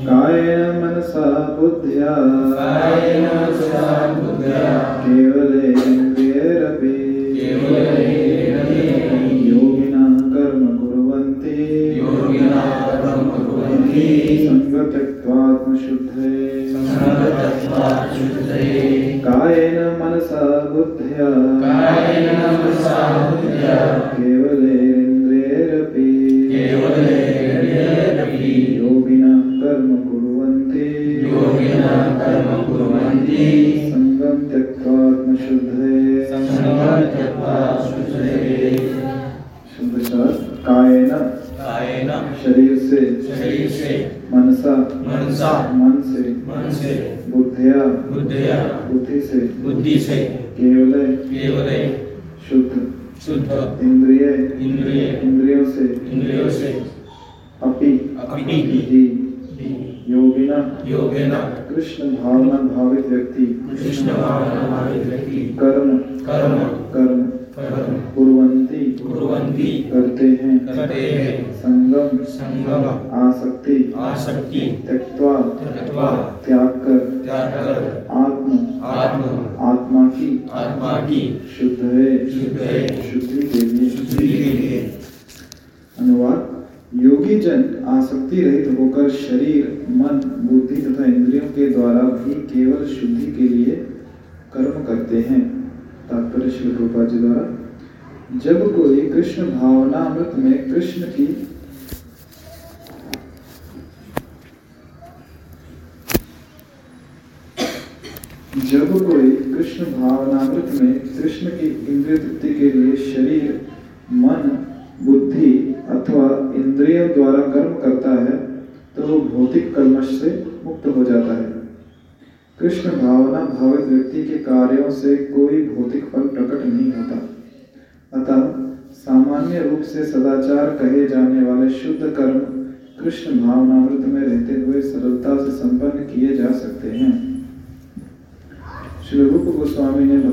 कायेन मनसा बुद्ध्या। कायेन मनसा बुद्ध्या। केवलेन्द्रियैरपि केवलेन्द्रियैरपि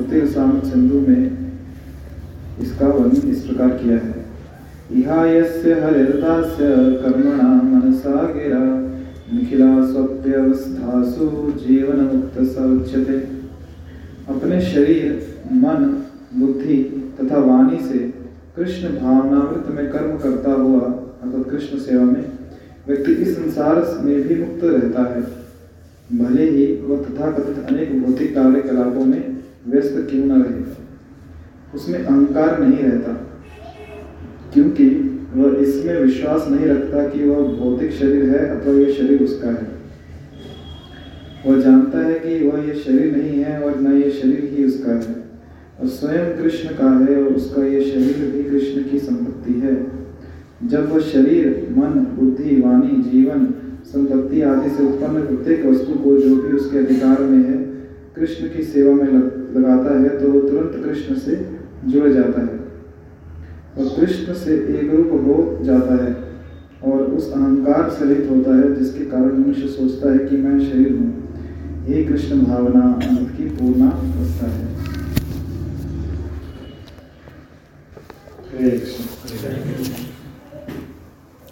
भक्ति रसामृत सिंधु में इसका वर्णन इस प्रकार किया है। इहायस्य हरिर्दास्य कर्मणा मनसा गिरा, निखिला स्वप्यवस्थासु जीवन मुक्त उच्यते अपने शरीर, मन, बुद्धि तथा वाणी से कृष्ण भावनामृत में कर्म करता हुआ, अर्थात कृष्ण सेवा में, व्यक्ति इस संसार में भी मुक्त रहता है। भले ही वह तथाकथित अनेक भौतिक कार्यकलापों में व्यस्त क्यों न रहे? उसमें अहंकार नहीं रहता, क्योंकि वह इसमें विश्वास नहीं रखता कि वह भौतिक शरीर है अथवा यह शरीर उसका है। वह जानता है कि वह यह शरीर नहीं है और न यह शरीर ही उसका है। और स्वयं कृष्ण का है और उसका यह शरीर भी कृष्ण की संपत्ति है। जब वह शरीर, मन, बुद्धि, वाणी, जीवन, संपत्ति आदि से उत्पन्न प्रत्येक वस्तु को जो भी उसके अधिकार में है कृष्ण की सेवा में लग, लगाता है तो तुरंत कृष्ण से जुड़ जाता है। और कृष्ण से एक रूप हो जाता है और उस अहंकार से रहित होता है जिसके कारण मनुष्य सोचता है कि मैं शरीर हूँ। ये कृष्ण भावना अनंत की पूर्ण अवस्था है।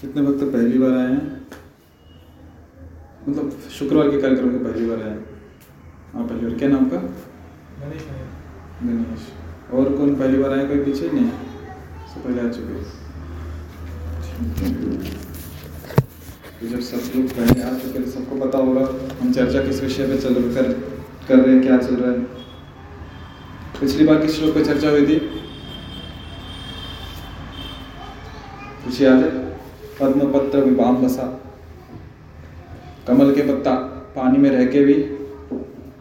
कितने भक्त पहली बार आए हैं? मतलब शुक्रवार के कार्यक्रम में पहली बार आए हैं। हाँ पहली बार क्या नाम का? गणेश और कौन पहली बार आया? कोई पीछे नहीं? सब पहले आ चुके। तो जब सब लोग पहले आ चुके तो सबको पता होगा हम चर्चा किस विषय पे चल कर कर रहे हैं क्या चल रहा है। पिछली बार किस श्लोक पे चर्चा हुई थी? कुछ याद है? पद्म पत्र विवाम बसा। कमल के पत्ता पानी में रह के भी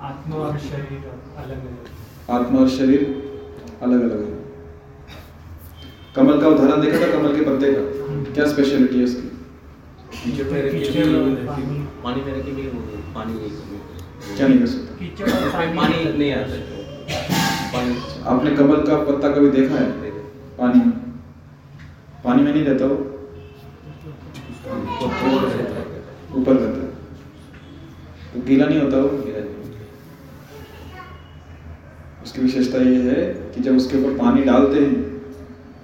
आत्मा और शरीर अलग अलग आत्मा और शरीर अलग अलग है। कमल का उदाहरण देखा था? कमल के पत्ते का। क्या स्पेशलिटी है उसकी? पानी। पानी में रखे पानी नहीं क्या नहीं कर सकता? कीचड़ और उसमें पानी। नहीं आता। आपने कमल का पत्ता कभी देखा है? पानी में। पानी में नहीं रहता वो? ऊपर रहता है। तो गीला नहीं होता वो? विशेषता ये है कि जब उसके ऊपर पानी डालते हैं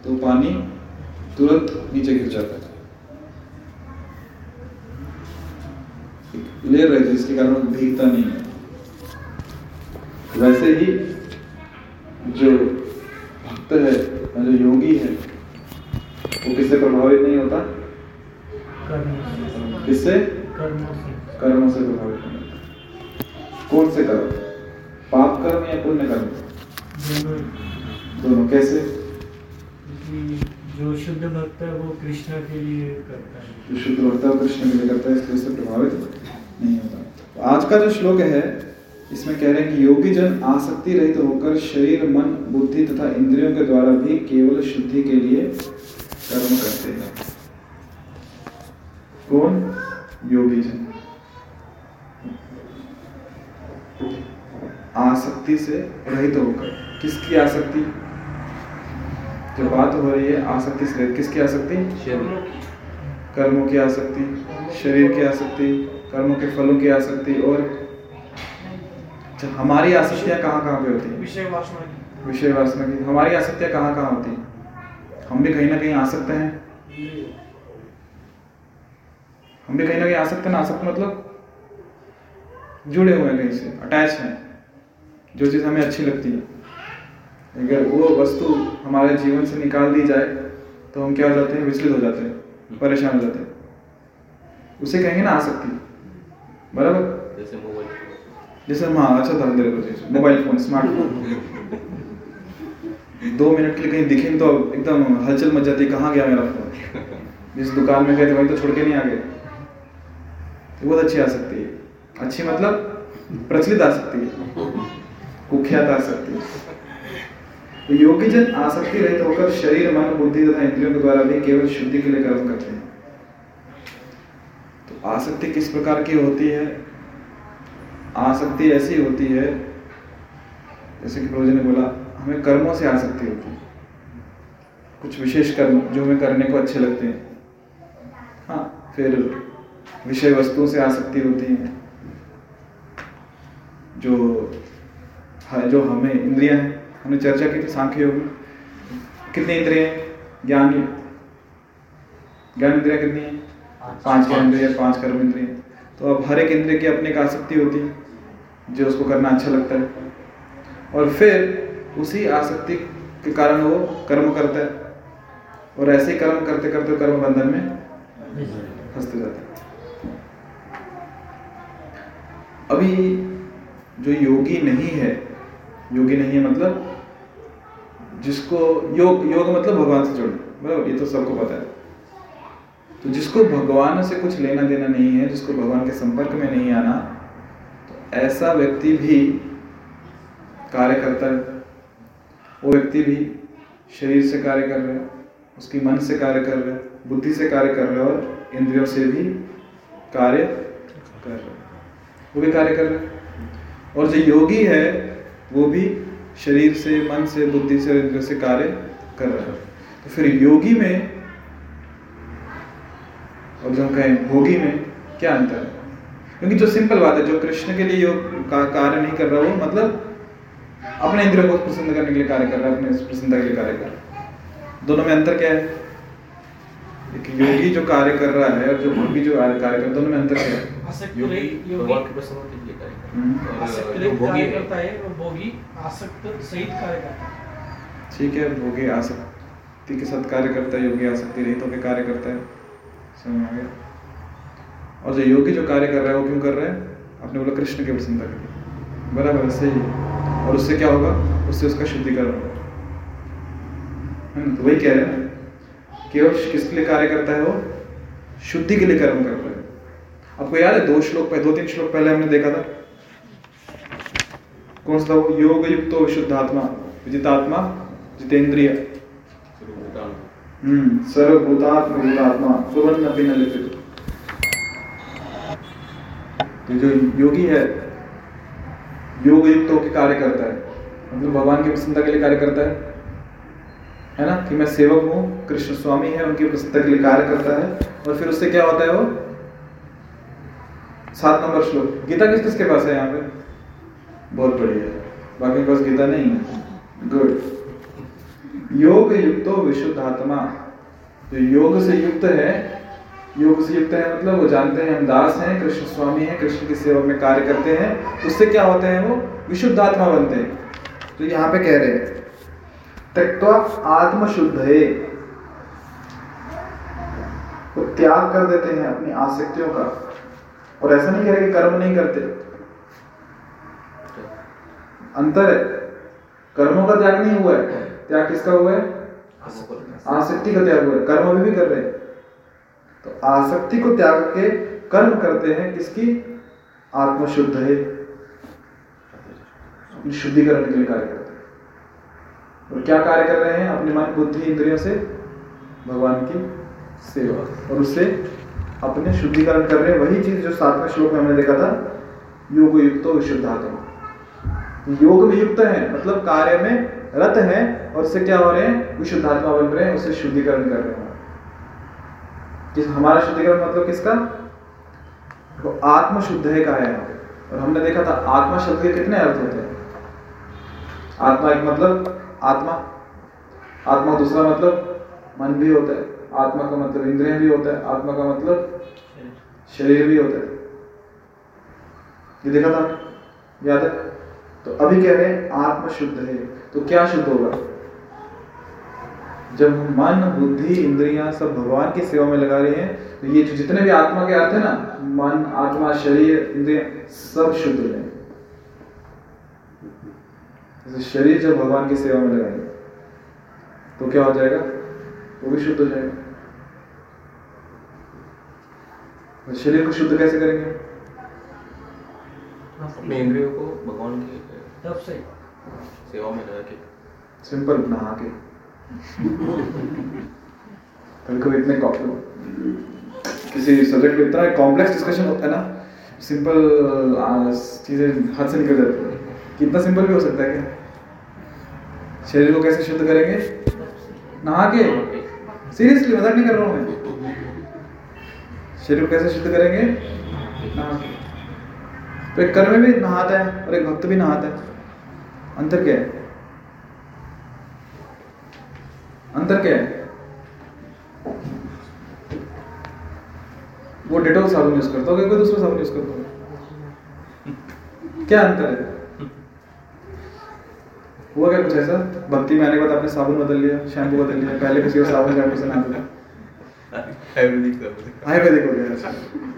तो पानी तुरंत नीचे गिर जाता है। ले रहे थे जिसके कारण भीगता नहीं है। वैसे ही जो भक्त है जो योगी है वो किससे प्रभावित नहीं होता? कर्मों से। किससे? कर्मों से। कर्मों से प्रभावित। कृष्ण के लिए करता है। शुद्ध भक्त कृष्ण के लिए करता है, इसलिए प्रभावित नहीं होता। तो आज का जो श्लोक है, इसमें कह रहे हैं कि योगी जन आसक्ति रहित तो होकर शरीर, मन, बुद्धि तथा इंद्रियों के द्वारा भी केवल शुद्धि के लिए कर्म करते हैं। कौन? योगी जन। आसक्ति से रहित तो होकर। किसकी आसक्ति? जो बात हो रही है आसक्ति से किसकी आसक्ति शरीर। कर्मों की आसक्ति शरीर की आसक्ति कर्मों के फलों की आसक्ति और अच्छा, हमारी आसक्तियाँ कहाँ कहाँ पे होती? है विषय वासना की। विषय वासना की। हमारी आसक्तियाँ कहाँ कहाँ होती? हैं हम भी कहीं ना कहीं आ सकते हैं। हम भी कहीं ना कहीं आ सकते हैं ना? आसक्त मतलब? जुड़े हुए हैं कहीं से अटैच हैं। जो चीज़ हमें अच्छी लगती है। अगर वो वस्तु हमारे जीवन से निकाल दी जाए तो हम क्या हो जाते हैं? विचलित हो जाते हैं परेशान हो जाते हैं। उसे कहेंगे ना आसक्ति। बराबर? जैसे मोबाइल जैसे हाँ अच्छा था चीज़। मोबाइल फ़ोन स्मार्टफ़ोन दो मिनट के लिए कहीं दिखे तो एकदम हलचल मच जाती है, कहाँ गया मेरा फ़ोन जिस दुकान में गए थे वहीं तो छोड़ के नहीं आ गए। तो बहुत अच्छी आ सकती है। अच्छी मतलब प्रचलित आ सकती है। कुख्यात आ सकती है। तो योगी जन आसक्ति रहित होकर शरीर, मन, बुद्धि तथा इंद्रियों के द्वारा भी केवल शुद्धि के लिए कर्म करते हैं। तो आसक्ति किस प्रकार की होती है? आसक्ति ऐसी होती है, जैसे कि प्रभु ने बोला, हमें कर्मों से आसक्ति होती है। कुछ विशेष कर्म जो हमें करने को अच्छे लगते हैं। हाँ फिर विषय वस्तुओं से आसक्ति होती है। जो जो हमें, इंद्रियाँ हैं हमने चर्चा की थी सांख्य योग में। कितनी इंद्रियाँ ज्ञान की। ज्ञान इंद्रियाँ कितनी है? पाँच। ज्ञान इंद्रिय पाँच कर्म इंद्रिय। तो अब हर एक इंद्रिय की अपनी एक आसक्ति होती है जो उसको करना अच्छा लगता है। और फिर उसी आसक्ति के कारण वो कर्म करता है। और ऐसे ही कर्म करते करते कर्म बंधन में फंसते जाते अभी जो योगी नहीं है योगी नहीं है मतलब जिसको योग योग मतलब भगवान से जुड़ना। बराबर, ये तो सबको पता है। तो जिसको भगवान से कुछ लेना देना नहीं है, जिसको भगवान के संपर्क में नहीं आना तो ऐसा व्यक्ति भी कार्य करता है। वो व्यक्ति भी शरीर से कार्य कर रहा उसकी मन से कार्य कर रहा बुद्धि से कार्य कर रहा और इंद्रियों से भी कार्य कर रहा वो भी कार्य कर रहा और जो योगी है, वो भी शरीर से मन से बुद्धि से और इंद्रियों से कार्य कर रहा है। तो फिर योगी में और जो हम कहें भोगी में क्या अंतर है? क्योंकि जो सिंपल बात है जो कृष्ण के लिए योग का कार्य नहीं कर रहा वो मतलब अपने इंद्र को प्रसन्न करने के लिए कार्य कर रहा है अपने प्रसन्नता के लिए कार्य कर रहा है। दोनों में अंतर क्या है? एक योगी जो कार्य कर रहा है और जो भोगी जो कार्य कर रहा है दोनों में अंतर क्या है? योगी भगवान के प्रसन्न के लिए कार्य हम्म, ठीक है भोगी आसक्ति के साथ कार्य करता है योगी आसक्ति रहित होकर कार्य करता है। समझ आ गया? और जो योगी जो कार्य कर रहा है वो क्यों कर रहा है? आपने बोला कृष्ण के प्रसन्नता के लिए। बराबर ऐसे ही। और उससे क्या होगा? उससे उसका शुद्धिकरण होगा। तो वही कह रहे हैं ना केवल किसके लिए कार्य करता है वो? शुद्धि के लिए कर्म करता है। आपको याद है दो श्लोक पहले दो तीन श्लोक पहले हमने देखा था? कौन सा वो योग युक्त विशुद्धात्मा विजितात्मा जितेंद्रिय। हम्म सर्वभूतात्म भूतात्मा सुवर्ण पिन लिखित तो जो योगी है योग युक्त होकर कार्य करता है। मतलब भगवान की प्रसन्नता के लिए कार्य करता है। है ना? कि मैं सेवक हूँ कृष्ण स्वामी है उनकी प्रसन्नता के लिए कार्य करता है। और फिर उससे क्या होता है वो? सात नंबर श्लोक। गीता किस किसके पास है यहाँ पे? बहुत बढ़िया। बाकी पास गीता नहीं है। गुड योग युक्तो विशुद्ध आत्मा जो योग से युक्त है, योग से युक्त है मतलब वो जानते हैं, हम दास हैं, कृष्ण स्वामी हैं, कृष्ण की सेवा में कार्य करते हैं, उससे क्या होते हैं वो? विशुद्ध आत्मा बनते हैं। तो यहाँ पे कह रहे हैं त्यक्वा आत्मशुद्ध है वो त्याग कर देते हैं अपनी आसक्तियों का। और ऐसा नहीं कह रहे कि कर्म नहीं करते। अंतर है। कर्मों का त्याग नहीं हुआ है। त्याग किसका हुआ है? आसक्ति का त्याग हुआ है। कर्म अभी भी कर रहे हैं। तो आसक्ति को त्याग के कर्म करते हैं किसकी? आत्मा शुद्ध है शुद्धिकरण के लिए कार्य करते हैं। और क्या कार्य कर रहे हैं? अपने मन, बुद्धि, इंद्रियों से? भगवान की सेवा। और उससे अपने शुद्धिकरण कर रहे हैं। वही चीज़ जो सातवें श्लोक में हमने देखा था योग युक्त तो विशुद्धात्मा। योग में युक्त है मतलब कार्य में रत है और उससे क्या हो रहे हैं? विशुद्धात्मा बन रहे हैं उससे शुद्धिकरण कर रहे हैं। जिस हमारा शुद्धिकरण मतलब किसका? तो आत्म शुद्ध है का है और हमने देखा था आत्मा शब्द के कितने अर्थ होते हैं। आत्मा एक मतलब आत्मा आत्मा दूसरा मतलब मन भी होता है आत्मा का मतलब इंद्रिय भी होता है आत्मा का मतलब शरीर भी होता है। ये देखा था? याद है? तो अभी कह रहे हैं, आत्म शुद्ध है। तो क्या शुद्ध होगा? जब मन, बुद्धि, इंद्रियाँ सब भगवान की सेवा में लगा रहे हैं तो ये जो जितने भी आत्मा के अर्थ है ना, मन, आत्मा, शरीर, इंद्रिया सब शुद्ध है। जैसे शरीर जब भगवान की सेवा में लगाएँगे तो क्या हो जाएगा? वो भी शुद्ध हो जाएगा। तो शरीर को शुद्ध कैसे करेंगे? अपने इंद्रियों को भगवान की तब से। सेवा में लगा के। सिंपल नहा के। कभी कभी इतने किसी सब्जेक्ट पे इतना कॉम्प्लेक्स डिस्कशन होता है ना सिंपल चीज़ें हाथ से निकल जाती है। कितना सिंपल भी हो सकता है क्या? शरीर को कैसे शुद्ध करेंगे? नहा के। सीरियसली मज़ाक नहीं कर रहा हूँ मैं। शरीर को कैसे शुद्ध करेंगे? नहा के। तो एक कर्म भी नहाता है और एक भक्त भी नहाता है। अंतर क्या है? अंतर क्या है? वो डेटॉल साबुन यूज़ करता होगा कोई दूसरा साबुन यूज़ करता होगा। क्या अंतर है? हुआ क्या कुछ ऐसा? भक्ति में आने के बाद आपने साबुन बदल लिया शैम्पू बदल लिया पहले किसी को साबुन शैम्पू से था आयुर्वेदिक आयुर्वेदिक हो गया।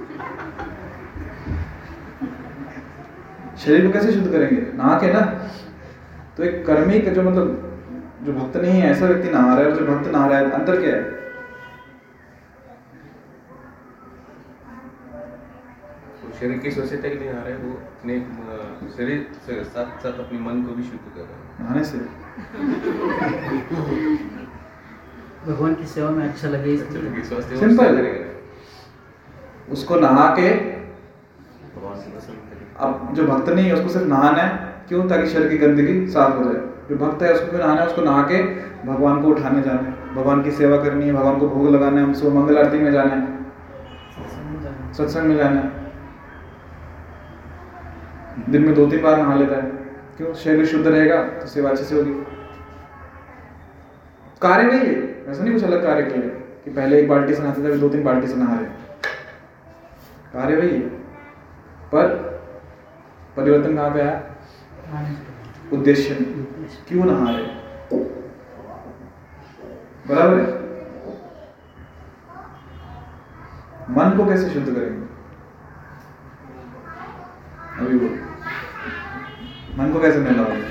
शरीर को कैसे शुद्ध करेंगे? नहा के ना? तो एक कर्मी का जो मतलब जो भक्त नहीं है ऐसा व्यक्ति नहा रहा है जो भक्त नहा रहा है अंतर क्या है? शरीर की स्वच्छता के लिए आ रहे हैं वो अपने शरीर से साथ साथ अपने मन को भी शुद्ध कर रहे हैं। नहाने से? भगवान की सेवा में अच्छा लगे अच्छा इसलिए लगे, स्वास्थ्य Simple. उसको नहा के भगवान से अब जो भक्त नहीं है उसको सिर्फ़ नहाना है क्यों? ताकि शरीर की गंदगी साफ़ हो जाए। जो भक्त है उसको क्यों नहाना है उसको नहा के भगवान को उठाने जाना है। भगवान की सेवा करनी है भगवान को भोग लगाना है हमसे मंगल आरती में जाना है। सत्संग में जाना है। दिन में दो तीन बार नहा लेता है। क्यों? शरीर शुद्ध रहेगा तो सेवा अच्छे से होगी। कार्य नहीं है। ऐसा नहीं कुछ अलग कार्य किया है कि पहले एक बाल्टी से नहाते थे दो तीन बाल्टी से नहा रहे कार्य वही है। पर परिवर्तन कहाँ पे आया? उद्देश्य। क्यों नहा रहे बराबर है? मन को कैसे शुद्ध करेंगे? अभी वो मन को कैसे मिलाओगे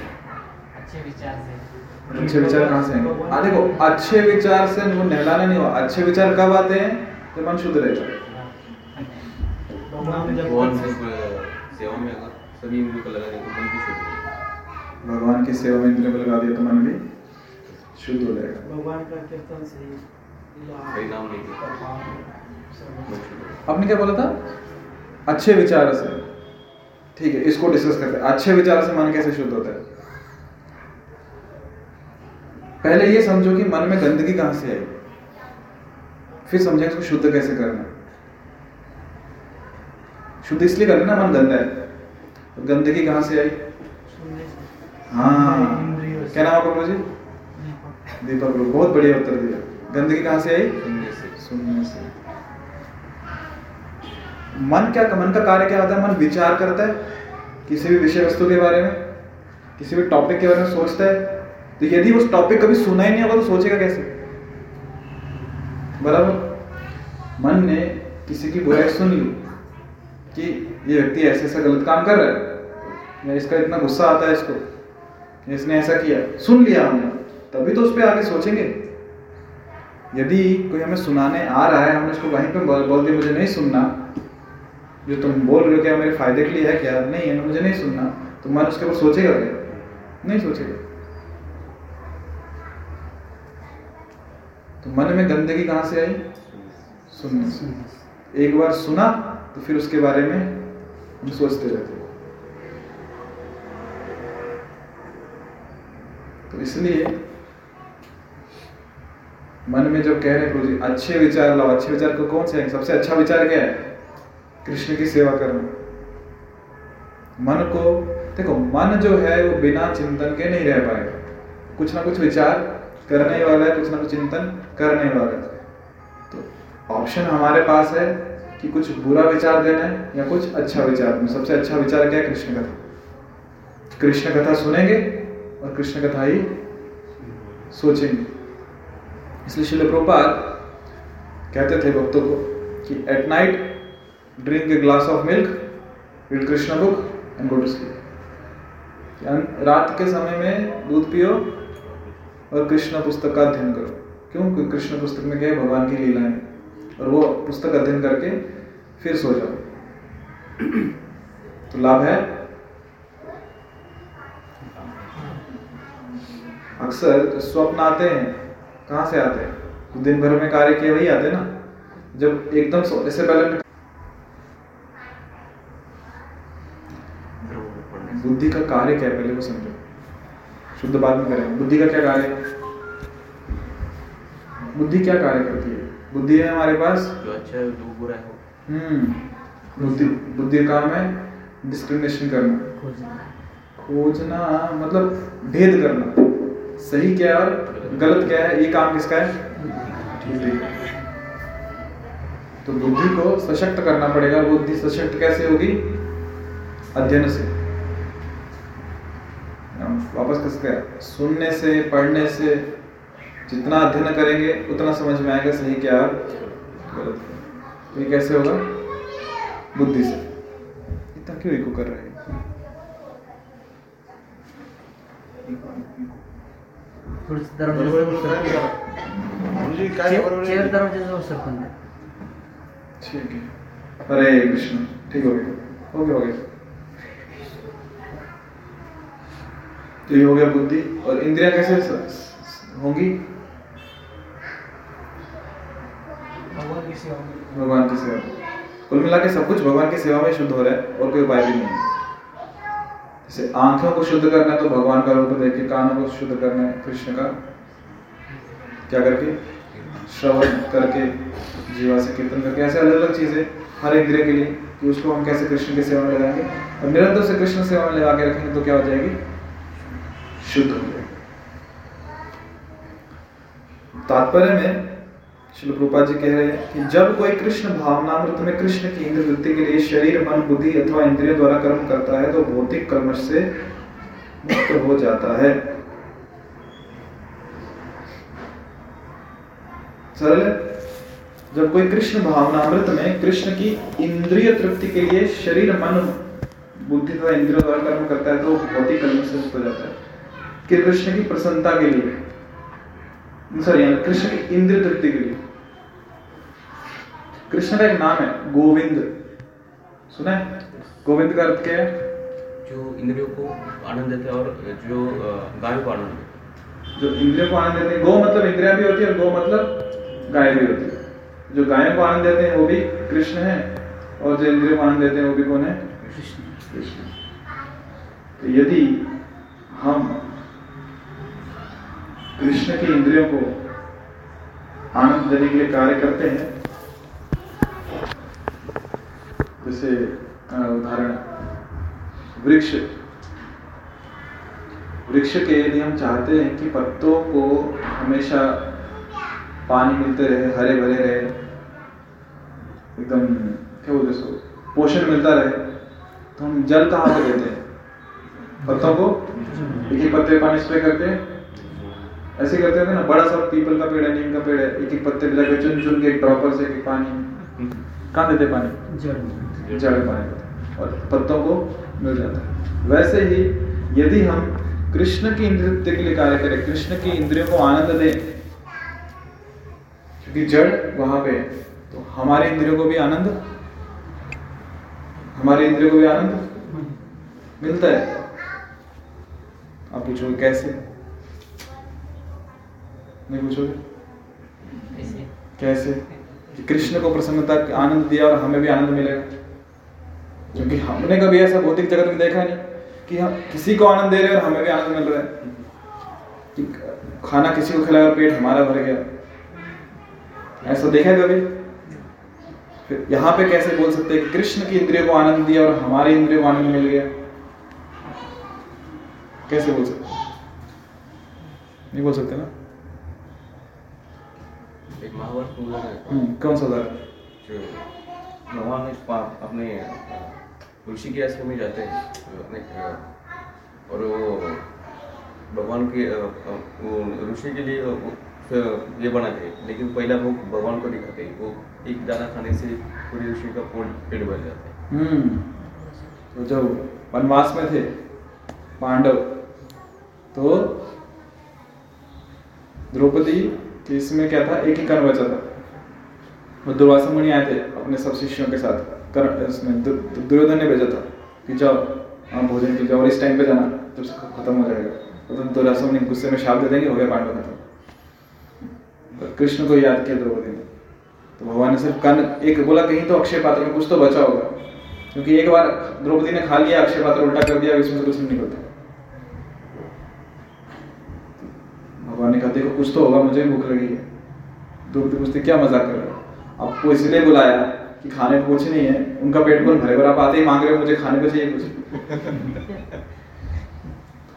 अच्छे विचार से। अच्छे विचार कहाँ से आएँगे? हाँ देखो अच्छे विचार से वो नहलाना नहीं हुआ अच्छे विचार कब आते हैं? जब मन शुद्ध रहेगा सभी इंद्रियों को लगा दें तो मन भी शुद्ध हो। जाएगा। भगवान की सेवा में इंद्रियों को लगा दिया तो मन भी शुद्ध हो जाएगा। भगवान का कीर्तन से कई नाम नहीं हो। आपने क्या बोला था? अच्छे विचार से। ठीक है इसको डिस्कस करते हैं। अच्छे विचार से मन कैसे शुद्ध होता है? पहले ये समझो कि मन में गंदगी कहाँ से आई। फिर समझेंगे इसको शुद्ध कैसे करना शुद्ध इसलिए करना मन गंदा है। तो गंदगी कहाँ से आई? हाँ। क्या नाम आपका जी दीपक। लोग बहुत बढ़िया उत्तर दिया। गंदगी कहाँ से आई? सुनने से। मन क्या मन का कार्य क्या होता है? मन विचार करता है किसी भी विषय वस्तु के बारे में किसी भी टॉपिक के बारे में सोचता है। तो यदि उस टॉपिक कभी सुना ही नहीं होगा तो सोचेगा कैसे? बराबर। मन ने किसी की बुराई सुन ली कि ये व्यक्ति ऐसे ऐसा गलत काम कर रहा है। इसका इतना गुस्सा आता है इसको। इसने ऐसा किया। सुन लिया हमने। तभी तो उस पर आगे सोचेंगे। यदि कोई हमें सुनाने आ रहा है, हमने उसको वहीं पे बोल बोल दिया, मुझे नहीं सुनना। जो तुम बोल रहे हो क्या मेरे फ़ायदे के लिए है, क्या? नहीं है मुझे नहीं सुनना। तो मन उसके ऊपर सोचेगा क्या? नहीं सोचेगा। तो मन में गंदगी कहाँ से आई? सुनने एक बार सुना तो फिर उसके बारे में हम सोचते रहते तो इसलिए मन में जब कह रहे प्रभु जी अच्छे विचार लाओ। अच्छे विचार को कौन से हैं? सबसे अच्छा विचार क्या है? कृष्ण की सेवा करना। मन को, देखो, मन जो है, वो बिना चिंतन के नहीं रह पाएगा। कुछ ना कुछ विचार करने वाला है, कुछ ना कुछ चिंतन करने वाला है। तो ऑप्शन हमारे पास है कि कुछ बुरा विचार देना है या कुछ अच्छा विचार देना सबसे अच्छा विचार क्या है? कृष्ण कथा। कृष्ण कथा सुनेंगे और कृष्ण कथा ही सोचेंगे। इसलिए शिल प्रभुपाद कहते थे भक्तों को कि at night drink a glass of milk read Krishna book and go to sleep रात के समय में दूध पियो और कृष्ण पुस्तक का अध्ययन करो। क्यों? क्योंकि कृष्ण पुस्तक में क्या है? भगवान की लीलाएँ। और वो पुस्तक अध्ययन करके फिर सो जाओ। तो लाभ है? अक्सर स्वप्न आते हैं। कहाँ से आते हैं? तो दिन भर में कार्य किए वही आते हैं ना? जब एकदम सोने से पहले बुद्धि का कार्य क्या है? पहले वो समझो। शुद्ध बात में करें। बुद्धि का क्या कार्य? बुद्धि क्या कार्य करती है? बुद्धि है हमारे पास? जो अच्छा है जो बुरा है हम्म बुद्धि बुद्धि का काम है डिस्क्रिमिनेशन करना। खोजना। मतलब भेद करना। सही क्या है और गलत क्या है? ये काम किसका है? तो बुद्धि को सशक्त करना पड़ेगा बुद्धि सशक्त कैसे होगी? अध्ययन से। वापस किसका? है? सुनने से पढ़ने से जितना अध्ययन करेंगे उतना समझ में आएगा सही क्या गलत तो ये कैसे होगा? बुद्धि से। इतना क्यों इको कर रहे हैं? ठीक है। हरे कृष्ण ठीक हो गया। हो गया हो गया। तो ये हो गया बुद्धि। और इंद्रिया कैसे होंगी? भगवान की सेवा। कुल मिला के सब कुछ भगवान की सेवा में शुद्ध हो रहा है, और कोई उपाय भी नहीं जैसे आँखों को शुद्ध करना तो भगवान का रूप देख के कानों को शुद्ध करना है, कृष्ण का। क्या करके? श्रवण करके, जीवा से कीर्तन करके। ऐसे अलग अलग चीज़ें हर इंद्रिय के लिए कि उसको हम कैसे कृष्ण की सेवा में लगाएँगे। और निरंतर से कृष्ण सेवा में लगा के रखेंगे तो क्या हो जाएगी? शुद्ध हो जाएगी। तात्पर्य में श्री प्रभुपाद जी कह रहे हैं कि जब कोई कृष्ण भावनामृत में कृष्ण की इंद्र वृत्ति के लिए शरीर, मन, बुद्धि अथवा इंद्रिय द्वारा कर्म करता है तो भौतिक कर्मश से मुक्त हो जाता है। सरल जब कोई कृष्ण भावनामृत में कृष्ण की इंद्रिय तृप्ति के लिए शरीर, मन, बुद्धि तथा इंद्रियों द्वारा कर्म करता है तो भौतिक कर्म से मुक्त हो जाता है। कि कृष्ण की प्रसन्नता के लिए, सॉरी कृष्ण की इंद्रिय तृप्ति के लिए। कृष्ण का एक नाम है गोविंद। सुना है? गोविंद का अर्थ क्या है? जो इंद्रियों को आनंद देते हैं और जो गायों को आनंद देते जो इंद्रियों को आनंद देते हैं गौ मतलब इंद्रिया भी होती है और गौ मतलब गाय भी होती है। जो गायों को आनंद देते हैं वो भी कृष्ण है और जो इंद्रियों को आनंद देते हैं वो भी कौन है? कृष्ण। तो यदि हम कृष्ण की इंद्रियों को आनंद देने के लिए कार्य करते हैं जैसे उदाहरण, वृक्ष। वृक्ष के यदि हम चाहते हैं कि पत्तों को हमेशा पानी मिलते रहे, हरे भरे रहे, एकदम, क्या बोलते सो पोषण मिलता रहे तो हम जल कहाँ पे देते हैं? पत्तों को? एक एक पत्ते पानी स्प्रे करते हैं। ऐसे करते होंगे ना, बड़ा सा पीपल का पेड़ है, नीम का पेड़ है, एक एक पत्ते पे जाकर चुन चुन के एक ड्रॉपर से एक पानी। कहाँ देते हैं पानी? जड़ हैं और पत्तों को मिल जाता है। वैसे ही यदि हम कृष्ण की नृत्य के लिए कार्य करें कृष्ण की इंद्रियों को आनंद दें क्योंकि जड़ वहाँ पे तो हमारे इंद्रियों को भी आनंद हमारे इंद्रियों को भी आनंद मिलता है। आप पूछोगे कैसे? नहीं पूछोगे? कैसे? कृष्ण को प्रसन्नता आनंद दिया और हमें भी आनंद मिलेगा। क्योंकि हमने कभी ऐसा भौतिक जगत में देखा नहीं कि हम किसी को आनंद दे रहे हैं और हमें भी आनंद मिल रहा है। कि खाना किसी को खिलाया और पेट हमारा भर गया। ऐसा देखा कभी? फिर यहाँ पे कैसे बोल सकते हैं कृष्ण की इंद्रियों को आनंद दिया और हमारी इंद्रियों को आनंद मिल गया? कैसे बोल सकते नहीं बोल सकते ना? एक महाभारत है। हम्म, कौन सा जो भगवान पा- अपने ऋषि के आश्रम में जाते हैं। अपने, और वो भगवान के वो ऋषि के लिए ये बनाते हैं। लेकिन पहला वो भगवान को दिखाते हैं। वो एक दाना खाने से पूरे ऋषि का पोट भर जाता है। हम्म। तो जब वनवास में थे पांडव तो द्रौपदी के इसमें क्या था? एक ही कर्ण बचा था। वो दुर्वासा मुनि आए थे अपने सब शिष्यों के साथ। कर्ण इसमें दुर्योधन ने भेजा था कि जाओ हाँ भोजन के जाओ और इस टाइम पे जाना, जब से खत्म हो जाएगा। तो दुर्वासा मुनि गुस्से में शाप दे देंगे, हो गया पांडव खत्म तो। कृष्ण को याद किया द्रौपदी ने तो भगवान ने सिर्फ़ कर्ण, एक बोला, कहीं तो अक्षय पात्र में कुछ तो बचा होगा। क्योंकि एक बार द्रौपदी ने खा लिया, अक्षय पात्र उल्टा कर दिया इसमें से कुछ नहीं निकलता। भगवान ने कहा, देखो, कुछ तो होगा, मुझे भूख लगी है। द्रौपदी पूछती, क्या मज़ाक कर रहे हो? आपको इसलिए बुलाया कि खाने को कुछ नहीं है। उनका पेट कौन भरेगा? और आप आते ही मांग रहे हो, मुझे खाने को चाहिए कुछ।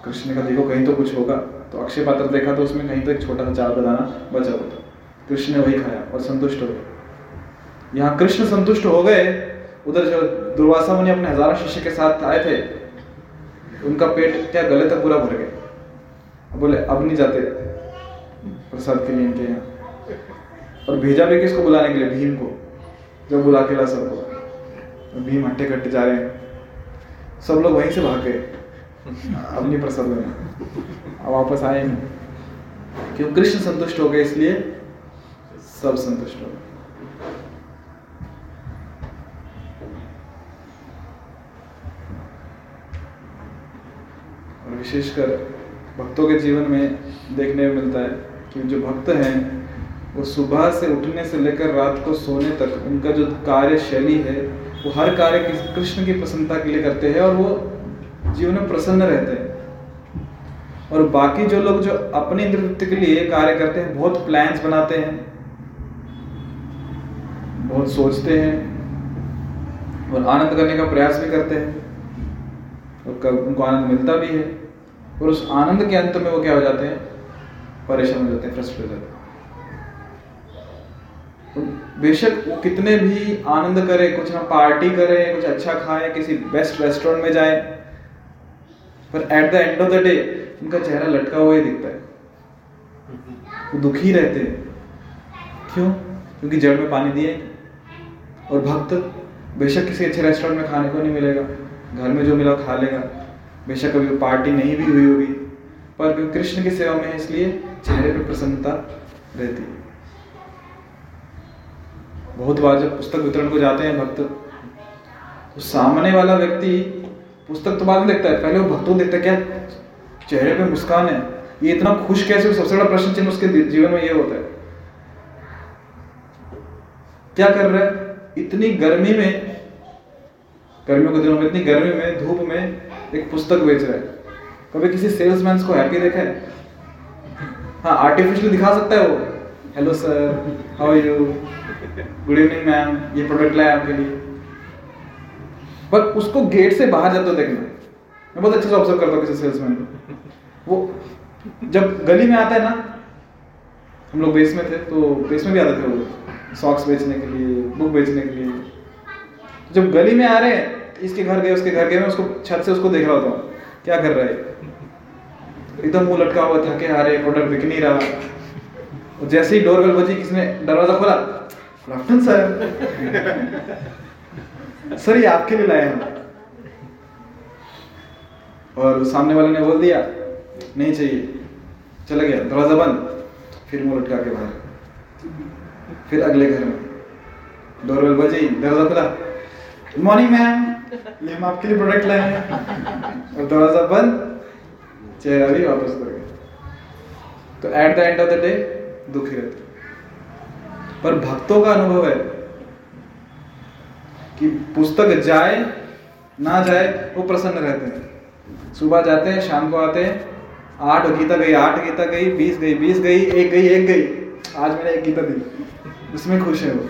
कृष्ण कहा, देखो, कहीं तो कुछ होगा। तो अक्षय पात्र देखा तो उसमें कहीं तो एक छोटा सा का दाना बचा था। कृष्ण ने वही खाया और संतुष्ट हो गए यहाँ कृष्ण संतुष्ट हो गए। उधर जो दुर्वासा मुनि अपने हज़ारों शिष्य के साथ आए थे, उनका पेट क्या गले तक पूरा भर गया? बोले, अब नहीं जाते प्रसाद के लिए इनके यहाँ। और भेजा भी किसको बुलाने के लिए? भीम को। जब बुला के ला सबको। भीम हट्टे कट्टे जा रहे हैं। सब लोग वहीं से भाग गए। अब नहीं प्रसाद लेना अब वापस आए नहीं। क्यों? कृष्ण संतुष्ट हो गए इसलिए सब संतुष्ट हो गए। और विशेषकर भक्तों के जीवन में देखने में मिलता है कि जो भक्त हैं वो सुबह से उठने से लेकर रात को सोने तक उनका जो कार्य शैली है, वो हर कार्य कृष्ण की प्रसन्नता के लिए करते हैं और वो जीवन में प्रसन्न रहते हैं। और बाकी जो लोग जो अपने नृत्य के लिए कार्य करते हैं, बहुत प्लान्स बनाते हैं, बहुत सोचते हैं और आनंद करने का प्रयास भी करते हैं और उनको आनंद मिलता भी है और उस आनंद के अंत में वो क्या हो जाते हैं? परेशान हो जाते हैं फ्रस्ट्रेट हो जाते हैं। बेशक वो कितने भी आनंद करे, कुछ ना पार्टी करे, कुछ अच्छा खाए, किसी बेस्ट रेस्टोरेंट में जाए, पर at the end of the day उनका चेहरा लटका हुआ ही दिखता है। वो दुखी रहते हैं। क्यों? क्योंकि जड़ में पानी दिए और भक्त, बेशक किसी अच्छे रेस्टोरेंट में खाने को नहीं मिलेगा, घर में जो मिला खा लेगा। बेशक कभी पार्टी नहीं भी हुई होगी, पर कृष्ण की सेवा में है, इसलिए चेहरे पर प्रसन्नता रहती है। बहुत बार जब पुस्तक वितरण को जाते हैं भक्त तो सामने वाला व्यक्ति पुस्तक तो बाद में देखता है, पहले वो भक्तों देखता है, क्या चेहरे पे मुस्कान है? ये इतना खुश कैसे? सबसे बड़ा प्रश्न चिन्ह उसके जीवन में ये होता है। क्या कर रहा है? इतनी गर्मी में, गर्मियों के दिनों में, इतनी गर्मी में, धूप में एक पुस्तक बेच रहा है। कभी किसी सेल्समैन को हैप्पी देखा है? हाँ आर्टिफिशियल दिखा सकता है वो। Hello sir how you good evening ma'am ये प्रोडक्ट लाया आपके लिए। पर उसको गेट से बाहर जाते देखना। मैं बहुत अच्छे से ऑब्ज़र्व करता हूँ किसी सेल्समैन को। वो जब गली में आता है ना, हम लोग बेस में थे तो बेस में भी आते थे वो सॉक्स बेचने के लिए बुक बेचने के लिए। जब गली में आ रहे हैं, इसके घर गए, उसके घर गए, मैं उसको छत से उसको देख रहा होता क्या कर रहा है? एकदम मुँह लटका हुआ, थके रहे प्रोडक्ट बिक नहीं रहा। जैसे ही डोरबेल बजी, किसी ने दरवाज़ा खोला गुड सर। सर, ये आपके लिए लाए हम और सामने वाले ने बोल दिया, नहीं चाहिए। चला गया, दरवाज़ा बंद। फिर मुँह लटका के बाहर। फिर अगले घर में। डोरबेल बजी, दरवाज़ा खुला। गुड मॉर्निंग मैम ये हम आपके लिए प्रोडक्ट लाए हैं। और दरवाज़ा बंद। चेहरा भी वापस कर गया। तो at the end of the day दुखी रहते। पर भक्तों का अनुभव है कि पुस्तक जाए, ना जाए, वो प्रसन्न रहते हैं। सुबह जाते हैं, शाम को आते हैं, आठ गीता गई, आठ गीता गई, बीस गई बीस गई, एक गई एक गई, आज मैंने एक गीता दी, उसमें खुश है वो।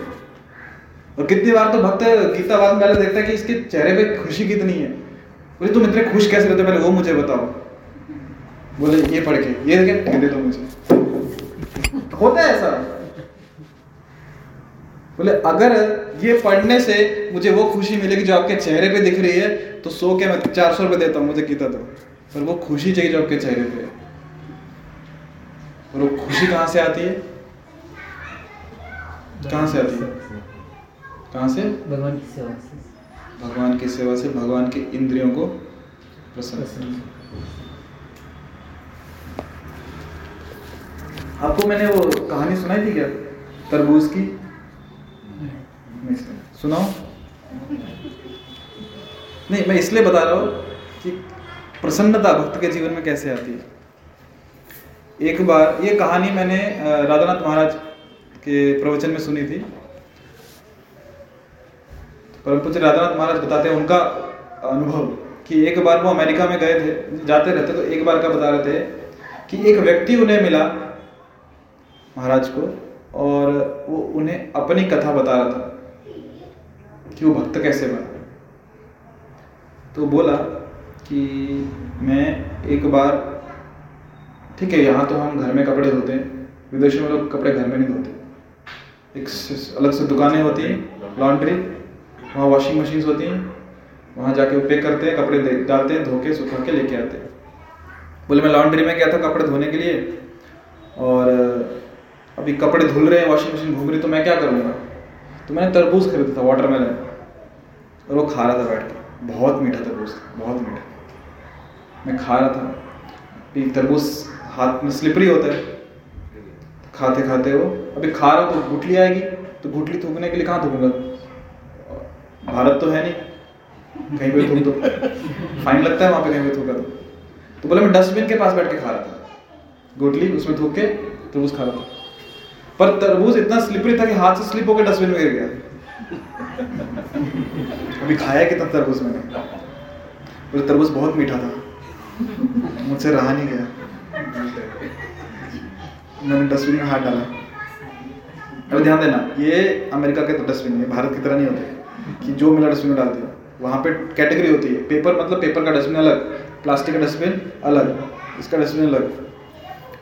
और कितनी बार तो भक्त गीता बाद पहले देखता है कि इसके चेहरे पे खुशी कितनी है। बोले, तुम इतने खुश कैसे रहते? पहले वो मुझे बताओ। बोले, ये पढ़ के, ये देखे दे दो मुझे। होता है ऐसा। बोले अगर ये पढ़ने से मुझे वो खुशी मिलेगी जो आपके चेहरे पे दिख रही है तो सो के मैं चार सौ रुपये देता हूँ मुझे गीता दो। पर वो खुशी चाहिए जो आपके चेहरे पे और वो खुशी कहाँ से आती है? कहाँ से आती है? कहाँ से? भगवान की सेवा से। भगवान की सेवा से भगवान के इंद्रियों को प्रसन्न। आपको मैंने वो कहानी सुनाई थी क्या? तरबूज की। सुनाओ नहीं, मैं इसलिए बता रहा हूँ कि प्रसन्नता भक्त के जीवन में कैसे आती है? एक बार, ये कहानी मैंने राधानाथ महाराज के प्रवचन में सुनी थी। परम पूज्य राधानाथ महाराज बताते हैं, उनका अनुभव कि एक बार वो अमेरिका में गए थे, जाते रहते तो एक बार का बता रहे थे कि एक व्यक्ति उन्हें मिला महाराज को और वो उन्हें अपनी कथा बता रहा था। कि वो भक्त कैसे बना? तो बोला कि मैं एक बार, ठीक है, यहाँ तो हम घर में कपड़े धोते हैं, विदेशों में लोग कपड़े घर में नहीं धोते। एक अलग से दुकानें होती हैं, लॉन्ड्री, वहाँ वॉशिंग मशीन्स होती हैं, वहाँ जाके पे करते हैं, कपड़े डालते हैं, धो के, सुखा के लेके आते हैं। बोले, मैं लॉन्ड्री में गया था कपड़े धोने के लिए और, अभी कपड़े धुल रहे हैं वॉशिंग मशीन घूम रही तो मैं क्या करूँगा? तो मैंने तरबूज खरीदा था वाटरमेलन और वो खा रहा था बैठ के। बहुत मीठा तरबूज बहुत मीठा। मैं खा रहा था। कि तरबूज हाथ में स्लिपरी होता है। खाते खाते वो, अभी खा रहा तो गुठली आएगी। तो गुठली थूकने के लिए कहाँ थूकूँगा? भारत तो है नहीं। कहीं पे थूक दो। फाइन लगता है, वहाँ पे कहीं पे थूका तो तो बोले मैं डस्टबिन के पास बैठ के खा रहा था। गुठली, उसमें थूक के तरबूज खा रहा था। पर तरबूज इतना स्लिपरी था कि हाथ से स्लिप होकर डस्टबिन में गिर गया। अभी खाया कितना तरबूज मैंने? बोले तरबूज बहुत मीठा था। मुझसे रहा नहीं गया। मैंने डस्टबिन में हाथ डाला। अरे ध्यान देना, ये अमेरिका के तो डस्टबिन है, भारत की तरह नहीं होते। कि जो मिला डस्टबिन में डाल दिया। वहाँ पे कैटेगरी होती है, पेपर मतलब पेपर का डस्टबिन अलग, प्लास्टिक का डस्टबिन अलग, इसका डस्टबिन अलग।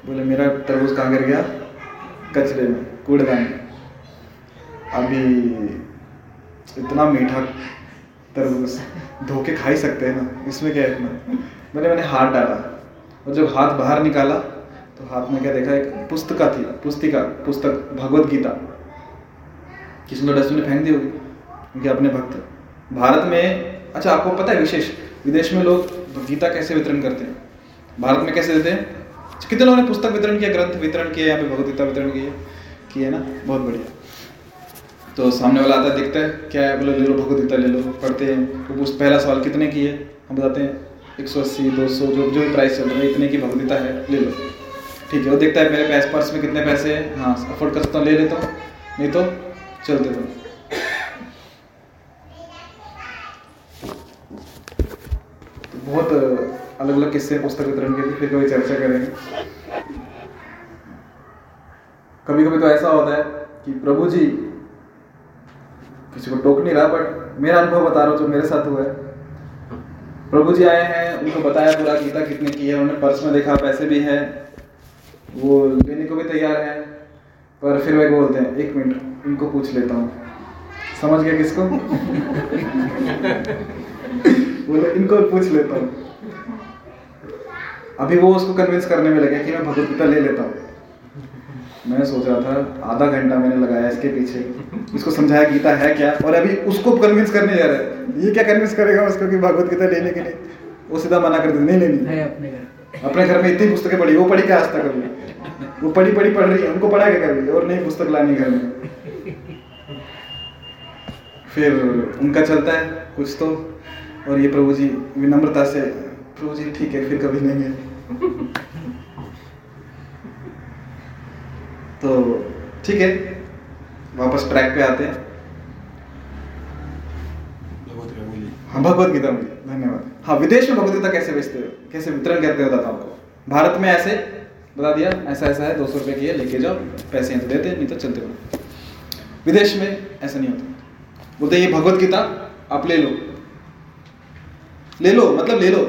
बोले, मेरा तरबूज कहाँ गिर गया? कचरे में, कूड़ेदान में। अभी इतना मीठा तरबूज धो के खा ही सकते हैं ना, इसमें क्या है इतना? मैंने मैंने हाथ डाला और जब हाथ बाहर निकाला तो हाथ में क्या देखा, एक पुस्तका थी, पुस्तिका, पुस्तक, भगवत गीता। किसी ने डस्टबिन फेंक दी होगी, उनके अपने भक्त। भारत में अच्छा आपको पता है विशेष, विदेश में लोग गीता कैसे वितरण करते हैं? भारत में कैसे देते हैं? कितने लोगों ने पुस्तक वितरण किया, ग्रंथ वितरण किया यहाँ पे भगवत गीता वितरण किया किया ना? बहुत बढ़िया। तो सामने वाला आता है, देखता है, क्या है? बोले, ले लो, भगवत गीता ले लो, पढ़ते हैं। वो पूछ पहला सवाल, कितने की है? हम बताते हैं, एक सौ अस्सी, दो सौ, जो जो भी प्राइस चल रहा है, इतने की भगवत गीता है, ले लो। ठीक है, वो देखता है, मेरे पैस पर्स में कितने पैसे हैं? हाँ अफोर्ड कर सकता हूँ, ले लेता हूँ। नहीं तो चलते तो तो बहुत अलग अलग किस्से पुस्तक वितरण के फिर कभी चर्चा करेंगे। कभी कभी तो ऐसा होता है कि प्रभु जी किसी को टोक नहीं रहा बट मेरा अनुभव बता रहा हूँ, जो मेरे साथ हुआ है। प्रभु जी आए हैं, उनको बताया पूरा गीता कितने की है, उन्होंने पर्स में देखा, पैसे भी है, वो लेने को भी तैयार है, पर फिर वे बोलते हैं, एक मिनट, इनको पूछ लेता हूँ। समझ गया किसको? बोले, इनको पूछ लेता हूँ। अभी वो उसको कन्विंस करने में लगे कि मैं भगवत गीता ले लेता हूँ। मैं सोच रहा था आधा घंटा मैंने लगाया इसके पीछे। इसको समझाया गीता है क्या? और अभी उसको कन्विंस करने जा रहा है। ये क्या कन्विंस करेगा उसको कि भगवत गीता लेने के लिए? वो सीधा मना कर देते नहीं लेनी है अपने घर अपने घर में इतनी पुस्तकें पढ़ी वो पढ़ी क्या आज तक अभी वो पढ़ी पढ़ी पढ़ रही है। उनको पढ़ा क्या कभी और नई पुस्तक लानी घर में। फिर उनका चलता है कुछ तो। और ये प्रभु जी विनम्रता से प्रभु जी ठीक है फिर कभी लेंगे तो ठीक है वापस ट्रैक पे आते हैं। हाँ भगवत गीता मुझे धन्यवाद। हाँ विदेश में भगवत गीता कैसे बेचते हो? कैसे वितरण करते हो हूँ आपको भारत में ऐसे बता दिया ऐसा ऐसा है दो सौ रुपये की है लेके जाओ पैसे हैं तो देते नहीं तो चलते रहो विदेश में ऐसा नहीं होता। बोलते ये भगवत गीता आप ले लो। ले लो मतलब ले लो।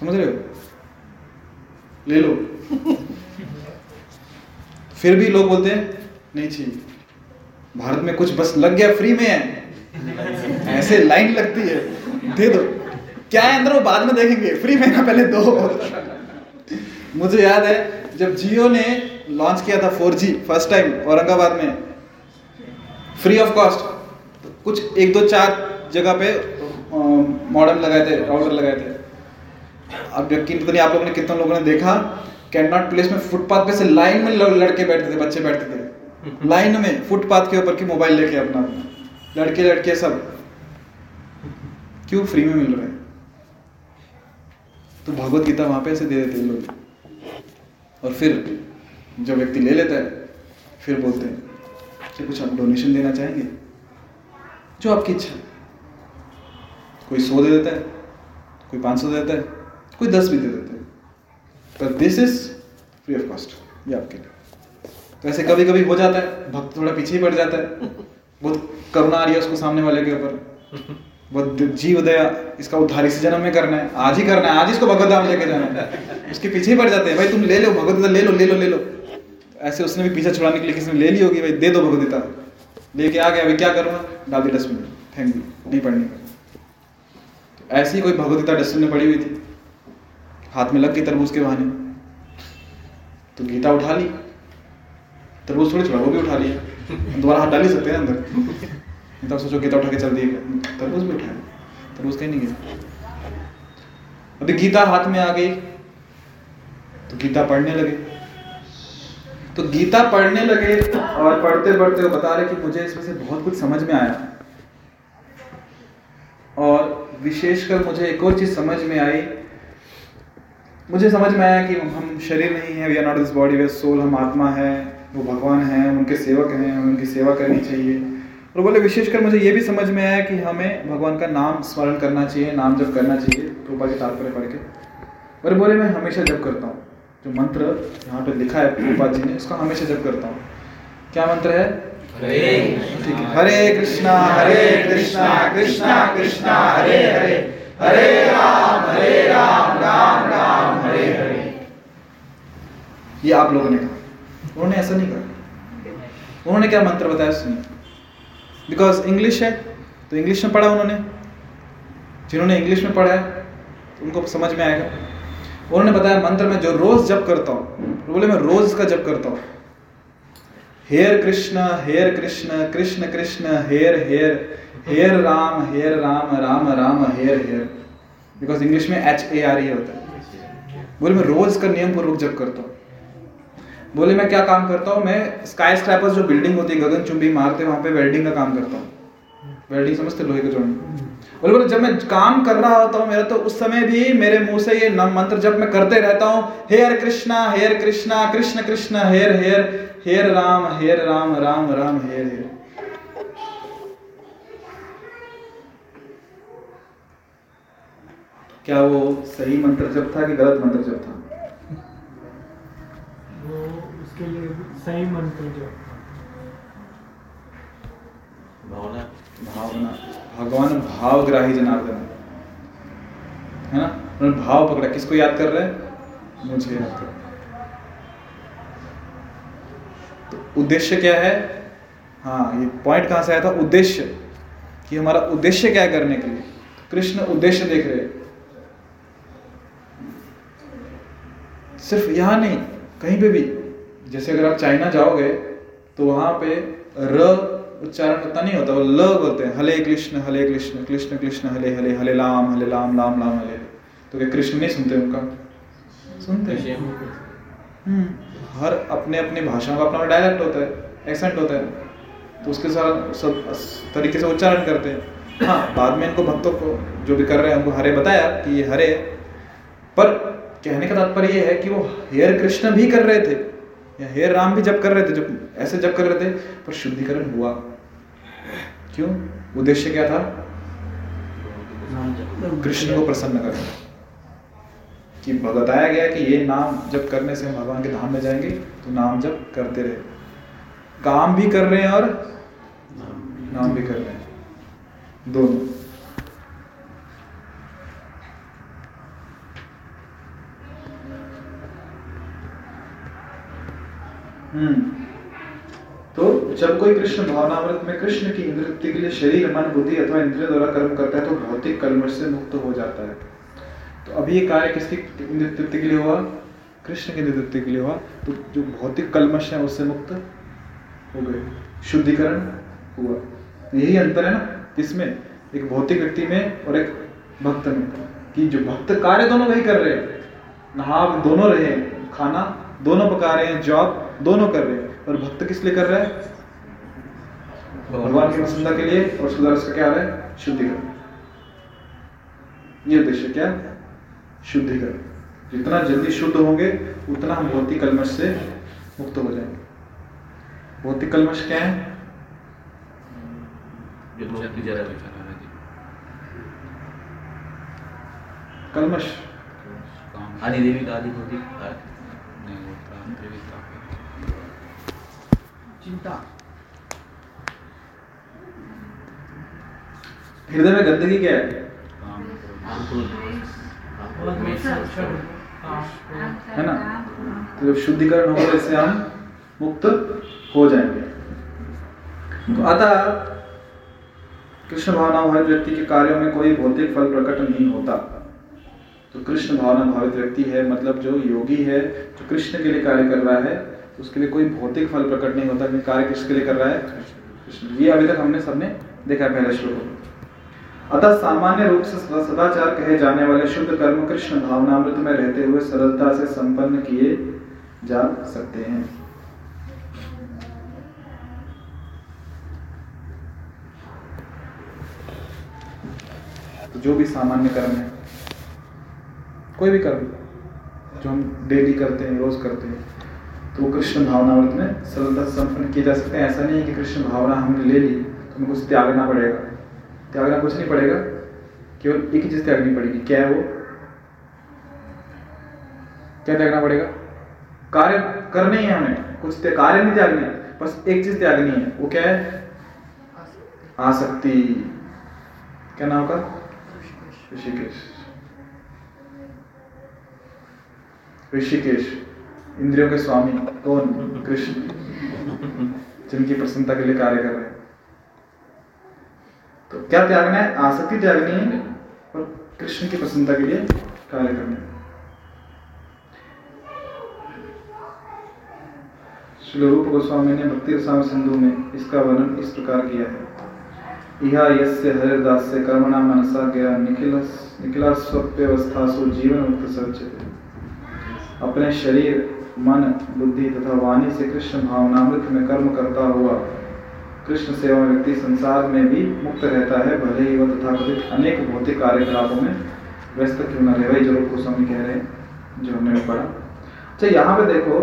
समझ रहे हो? ले लो। फिर भी लोग बोलते हैं, नहीं चाहिए भारत में कुछ बस लग गया फ्री में है। ऐसे लाइन लगती है। दे दो। क्या है अंदर वो बाद में देखेंगे। फ्री में ना पहले दो। मुझे याद है, जब जियो ने लॉन्च किया था 4G फ़र्स्ट टाइम औरंगाबाद में। फ्री ऑफ़ कॉस्ट कुछ एक दो चार जगह पे मॉडर्न लगाए थे राउटर लगाए थे। अब यकीन पता नहीं आप लोगों ने कितने लोगों ने देखा। कैन नॉट प्लेस में फुटपाथ पे से लाइन में लड़के बैठते थे बच्चे बैठते थे। लाइन में फुटपाथ के ऊपर की मोबाइल लेके अपना। लड़के लड़के सब। क्यों फ्री में मिल रहा है? तो भगवत गीता वहाँ पे ऐसे दे देते हैं लोग। और फिर जो व्यक्ति ले लेता है फिर बोलते हैं कि कुछ आप डोनेशन देना चाहेंगे? जो आपकी इच्छा। है कोई सौ दे देता है कोई पाँच सौ देता है कोई दस भी दे देता है। पर this is free of cost ये आपके लिए। तो ऐसे कभी कभी हो जाता है, भक्त थोड़ा पीछे ही पड़ जाता है। बहुत करुणा आ रही है उसको सामने वाले के ऊपर। बहुत जीव दया, इसका उद्धार इसी जन्म में करना है। आज ही करना है, आज इसको भगवत धाम लेके जाना है। उसके पीछे ही पड़ जाते हैं, भाई तुम ले लो, भगवत ले लो ले लो ले लो। ऐसे उसने भी पीछे छुड़ाने के लिए किसी ने ले ली होगी, भाई दे दो भगवत गीता लेके आ गया अभी क्या करूँगा डाल दी डस्टबिन। में फेंक दी नहीं पढ़नी। तो ऐसी कोई भगवत गीता डस्टबिन में पड़ी हुई थी। हाथ में लग गई तरबूज के बहाने। तो गीता उठा ली। तरबूज थोड़ी छोड़ा, वो भी उठा लिया। दोबारा हाथ डाल ही सकते हैं अंदर। तो सोचो गीता उठा के चल दिए। तरबूज भी उठाया तरबूज कहीं नहीं गया। अभी गीता हाथ में आ गई। तो गीता पढ़ने लगे। तो गीता पढ़ने लगे और पढ़ते पढ़ते वो बता रहे कि मुझे इसमें से बहुत कुछ समझ में आया। और विशेषकर मुझे एक और चीज़ समझ में आई। मुझे समझ में आया कि हम शरीर नहीं है we are not this body we soul हम आत्मा है वो भगवान है उनके सेवक हैं हमें उनकी सेवा करनी चाहिए। और बोले विशेषकर मुझे ये भी समझ में आया कि हमें भगवान का नाम स्मरण करना चाहिए नाम जब करना चाहिए रूपा के तात्पर्य पढ़ के। और बोले मैं हमेशा जब करता हूँ। जो मंत्र यहाँ पे लिखा है रूपा जी ने उसका हमेशा जब करता हूँ। क्या मंत्र है? ठीक है। हरे कृष्णा हरे कृष्णा कृष्णा कृष्णा हरे हरे। हरे राम हरे राम राम राम, हरे हरे। ये आप लोगों ने कहा। उन्होंने ऐसा नहीं कहा। उन्होंने क्या मंत्र बताया सुनिए बिकॉज़ इंग्लिश है तो इंग्लिश में पढ़ा उन्होंने। जिन्होंने इंग्लिश में पढ़ा है तो उनको समझ में आएगा। उन्होंने बताया, मंत्र में जो रोज जप करता हूँ तो बोले, मैं रोज का जप करता हूँ। हेयर कृष्ण हेयर कृष्ण कृष्ण कृष्ण हेयर हेयर हेयर राम हेयर राम राम राम, हेयर हेयर। बिकॉज़ इंग्लिश में एच ए आर ई होता है। बोले, मैं रोज का नियम पूर्वक जप करता हूँ। बोले, मैं क्या काम करता हूँ? मैं स्काई स्क्रैपर्स जो बिल्डिंग होती है, गगन चुंबी मारते वहाँ पे वेल्डिंग का काम करता हूँ। वेल्डिंग समझते लोहे के जोड़ने बोले बोले, जब मैं काम कर रहा होता हूँ, मेरा तो उस समय भी मेरे मुँह से ये नम मंत्र जब मैं करते रहता हूँ। हेयर कृष्णा हेयर कृष्णा, कृष्ण कृष्ण, हेयर हेयर हेयर राम हेयर राम राम राम, हेयर हेयर। क्या वो सही मंत्र जप था कि गलत मंत्र जप था? वो उसके लिए सही मंत्र जो भावना। भावना। भगवान भावग्राही जनार्दन। है ना? उन्होंने भाव पकड़ा। किसको याद कर रहे हैं? मुझे याद कर तो उद्देश्य क्या है? हाँ ये पॉइंट कहाँ से आया था? उद्देश्य। कि हमारा उद्देश्य क्या है करने के लिए? कृष्ण उद्देश्य देख रहे हैं। सिर्फ़ यहाँ नहीं कहीं पे भी। जैसे अगर आप चाइना जाओगे तो वहाँ पे र उच्चारण उतना नहीं होता वो ल बोलते हैं। हले कृष्ण हले कृष्ण कृष्ण कृष्ण हले हले हले लाम हले लाम लाम लाम हले तो क्या कृष्ण नहीं सुनते उनका? सुनते हैं। हम्म, हर अपने अपने भाषा का अपना डायलेक्ट होता है एक्सेंट होता है। तो उसके साथ सब तरीके से उच्चारण करते हैं। हाँ बाद में इनको भक्तों को जो भी कर रहे हैं उनको हरे बताया कि ये हरे पर कहने का तात्पर्य ये है कि वो हेयर कृष्ण भी कर रहे थे, या हेयर राम भी जब कर रहे थे, जब ऐसे जब कर रहे थे, पर शुद्धिकरण हुआ। क्यों? उद्देश्य क्या था? कृष्ण को प्रसन्न करना। कि बताया गया कि ये नाम जब करने से हम भगवान के धाम में जाएँगे तो नाम जब करते रहे। काम भी कर रहे हैं और नाम भी कर रहे हैं। दोनों। तो जब कोई कृष्ण भावनामृत में कृष्ण की इंद्रिय के लिए शरीर, मन, बुद्धि अथवा इंद्रिय द्वारा कर्म करता है तो भौतिक कलमश से मुक्त हो जाता है। तो अभी ये कार्य किसकी इंद्रिय के लिए हुआ? कृष्ण के नेतृत्व के लिए हुआ। तो जो भौतिक कलमश है, उससे मुक्त हो गए। शुद्धिकरण हुआ। यही अंतर है ना, इसमें एक भौतिक व्यक्ति में और एक भक्त में, कि जो भक्त कार्य दोनों वही कर रहे हैं। नहा दोनों रहे खाना दोनों पका रहे हैं जॉब दोनों कर रहे हैं। और भक्त किस लिए कर रहा है? भगवान की प्रसन्नता के लिए और उसके द्वारा क्या आ रहा है? शुद्धिकरण। ये उद्देश्य क्या? शुद्धिकरण। जितना जल्दी शुद्ध होंगे, उतना हम भौतिक कलमश से मुक्त हो जाएँगे। भौतिक कलमश क्या है? कलमश। देवी का चिंता हृदय में गंदगी क्या है? है ना? तो जब शुद्धिकरण होगा इससे हम मुक्त हो जाएँगे। तो अतः कृष्ण भावना भावित व्यक्ति के कार्यों में कोई भौतिक फल प्रकट नहीं होता। तो कृष्ण भावना भावित व्यक्ति है मतलब जो योगी है जो कृष्ण के लिए कार्य कर रहा है उसके लिए कोई भौतिक फल प्रकट नहीं होता कि कार्य किसके लिए कर रहा है? ये अभी तक हमने सबने देखा पहले श्लोक अतः सामान्य रूप से सदाचार कहे जाने वाले शुद्ध कर्म कृष्ण भावनामृत में रहते हुए सरलता से संपन्न किए जा सकते हैं। तो जो भी सामान्य कर्म है, कोई भी कर्म जो हम डेली करते हैं, रोज करते हैं तो कृष्ण भावनामृत में सरलता से संपन्न किए जा सकते हैं। ऐसा नहीं है कि कृष्ण भावना हमने ले ली तो हमें कुछ त्यागना पड़ेगा। त्यागना कुछ नहीं पड़ेगा, केवल एक ही चीज़ त्यागनी पड़ेगी। क्या है वो? क्या त्यागना पड़ेगा? कार्य करने ही है हमें। कुछ कार्य नहीं त्यागने बस एक चीज़ त्यागनी है। वो क्या है? आसक्ति। क्या नाम का? ऋषिकेश। ऋषिकेश। इंद्रियों के स्वामी कौन? कृष्ण। जिनकी प्रसन्नता के लिए कार्य कर रहे हैं। तो क्या त्यागना है? आसक्ति त्यागनी है और कृष्ण की प्रसन्नता के लिए कार्य करना है। श्री रूप गोस्वामी ने भक्ति रसायन सिंधु में इसका वर्णन इस प्रकार किया है। इहा यस्य हरिदास्य कर्मणा मनसा गया निखिल सो जीवन मुक्त सचते अपने शरीर मन, बुद्धि तथा वाणी से कृष्ण भावनामृत में कर्म करता हुआ, कृष्ण सेवा व्यक्ति संसार में भी मुक्त रहता है, भले ही वह तथाकथित अनेक भौतिक कार्यकलापों में व्यस्त क्यों न रहे। वही जो रूप गोस्वामी कह रहे हैं, जो हमने पढ़ा। अच्छा यहाँ पे देखो,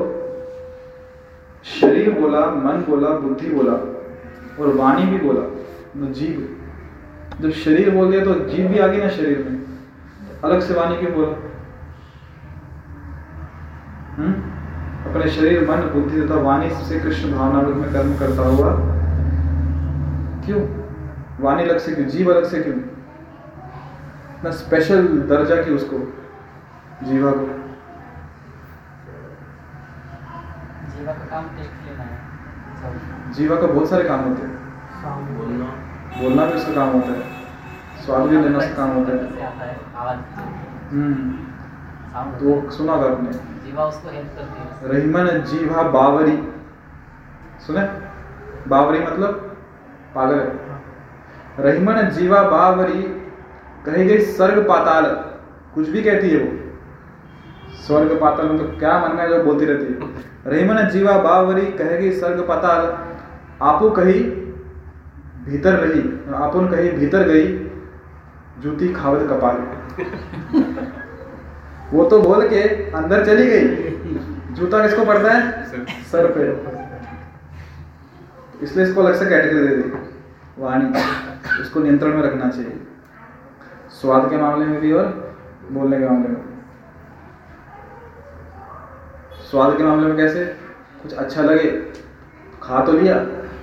शरीर बोला, मन बोला, बुद्धि बोला, और वाणी भी बोला जीव। जब शरीर बोल दिया तो जीव भी आ गई ना शरीर में? अलग से वाणी क्यों बोला? हम्म? अपने शरीर मन बुद्धि तथा वाणी से कृष्ण भावना रूप में कर्म करता हुआ। क्यों? वाणी अलग से क्यों? जीव अलग से क्यों? ना स्पेशल दर्जा की उसको जीवा को। जीवा का काम है? जीवा का बहुत सारे काम होते हैं। बोलना। बोलना भी उसका काम होता है। स्वाद भी लेना उसका काम होता है। हम्म। तो सुना होगा आपने। जीवा उसको हेल्प करती है रहीमन जीवा बावरी। सुने? बावरी मतलब पागल है। रहीमन जीवा बावरी कही गई स्वर्ग पाताल। कुछ भी कहती है वो। स्वर्ग पाताल मतलब क्या मन में जो बोलती रहती है। रहीमन जीवा बावरी कहे गई स्वर्ग पाताल। आपो कही भीतर रही। आपुन कही भीतर गई जूती खावत कपाल। वो तो बोल के अंदर चली गई। जूता किसको पड़ता है? सर। पे। इसलिए इसको अलग से कैटेगरी दे दी। वाणी। इसको नियंत्रण में रखना चाहिए। स्वाद के मामले में भी और बोलने के मामले में स्वाद के मामले में कैसे? कुछ अच्छा लगे खा तो लिया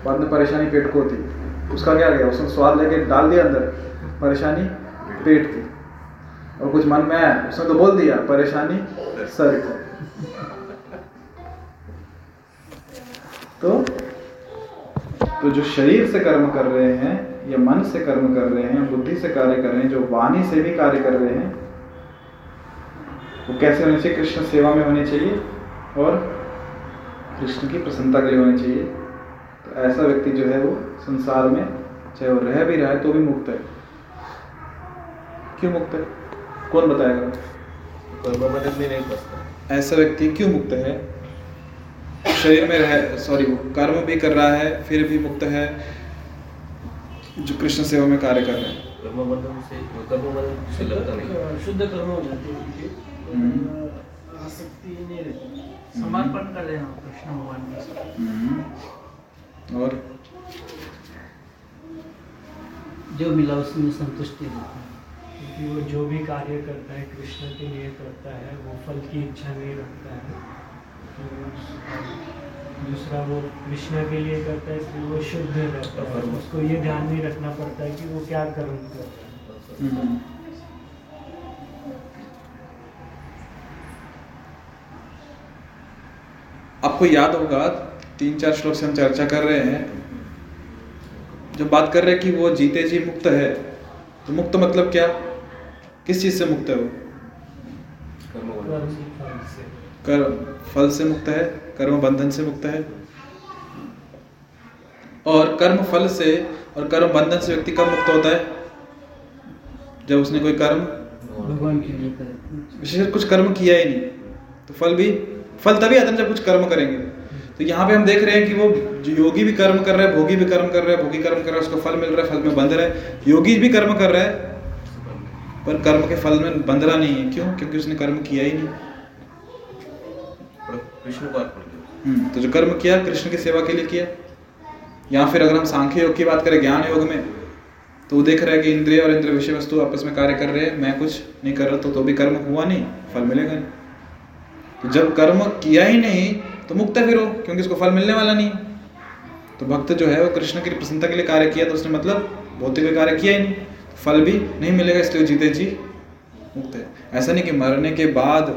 बाद में परेशानी पेट को होती। उसका क्या गया? उसने स्वाद लेके डाल दिया अंदर। परेशानी पेट की। और कुछ मन में आया उसने तो बोल दिया परेशानी? सर की तो तो जो शरीर से कर्म कर रहे हैं या मन से कर्म कर रहे हैं बुद्धि से कार्य कर रहे हैं जो वाणी से भी कार्य कर रहे हैं वो कैसे होने चाहिए? कृष्ण सेवा में होने चाहिए और कृष्ण की प्रसन्नता के लिए होने चाहिए। तो ऐसा व्यक्ति जो है वो संसार में चाहे वो रह भी रहा है तो भी मुक्त है। क्यों मुक्त है? कौन बताएगा? नहीं ऐसा व्यक्ति क्यों मुक्त है? शरीर में रह सॉरी वो कर्म भी कर रहा है फिर भी मुक्त है जो कृष्ण सेवा में कार्य कर रहे हैं। नहीं। शुद्ध कर्म हो जाते हैं हम्म। आसक्ति नहीं रहती। समर्पण कर देना कृष्ण भगवान और? जो मिला उसमें संतुष्टि रहती क्योंकि वो जो भी कार्य करता है कृष्ण के लिए करता है वो फल की इच्छा नहीं रखता है। तो दूसरा वो कृष्ण के लिए करता है इसलिए वो शुद्ध रहता है। उसको ये ध्यान नहीं रखना पड़ता है कि वो क्या कर्म कर रहा है। हम्म। आपको याद होगा तीन चार श्लोक से हम चर्चा कर रहे हैं। जब बात कर रहे हैं कि वो जीते जी मुक्त है तो मुक्त मतलब क्या? किस चीज़ से मुक्त है वो? कर्म फल से। कर्म फल से मुक्त है कर्म बंधन से मुक्त है। और कर्म फल से और कर्म बंधन से व्यक्ति कब मुक्त होता है? जब उसने कोई कर्म भगवान के लिए करे। विशेष कुछ कर्म किया ही नहीं तो फल भी फल तभी आता है जब कुछ कर्म करेंगे। तो यहाँ पे हम देख रहे हैं कि वो जो योगी भी कर्म कर रहा है भोगी भी कर्म कर रहा है भोगी कर्म कर रहा है उसको फल मिल रहा है फल में बंध रहा है। योगी भी कर्म कर रहा है पर कर्म के फल में बंध रहा नहीं है। क्यों? क्योंकि उसने कर्म किया ही नहीं। को अर्पण हम्म, तो जो कर्म किया कृष्ण की सेवा के लिए किया। या फिर अगर हम सांख्य योग की बात करें ज्ञान योग में तो वो देख रहा है कि इंद्रिय और इंद्र विषय वस्तु आपस में कार्य कर रहे हैं। मैं कुछ नहीं कर रहा तो, तो भी कर्म हुआ नहीं फल मिलेगा नहीं। तो जब कर्म किया ही नहीं तो मुक्त फिर हो क्योंकि उसको फल मिलने वाला नहीं। तो भक्त जो है वो कृष्ण की प्रसन्नता के लिए कार्य किया तो उसने मतलब भौतिक कार्य किया ही नहीं। फल भी नहीं मिलेगा इसलिए जीते जी मुक्त है। ऐसा नहीं कि मरने के बाद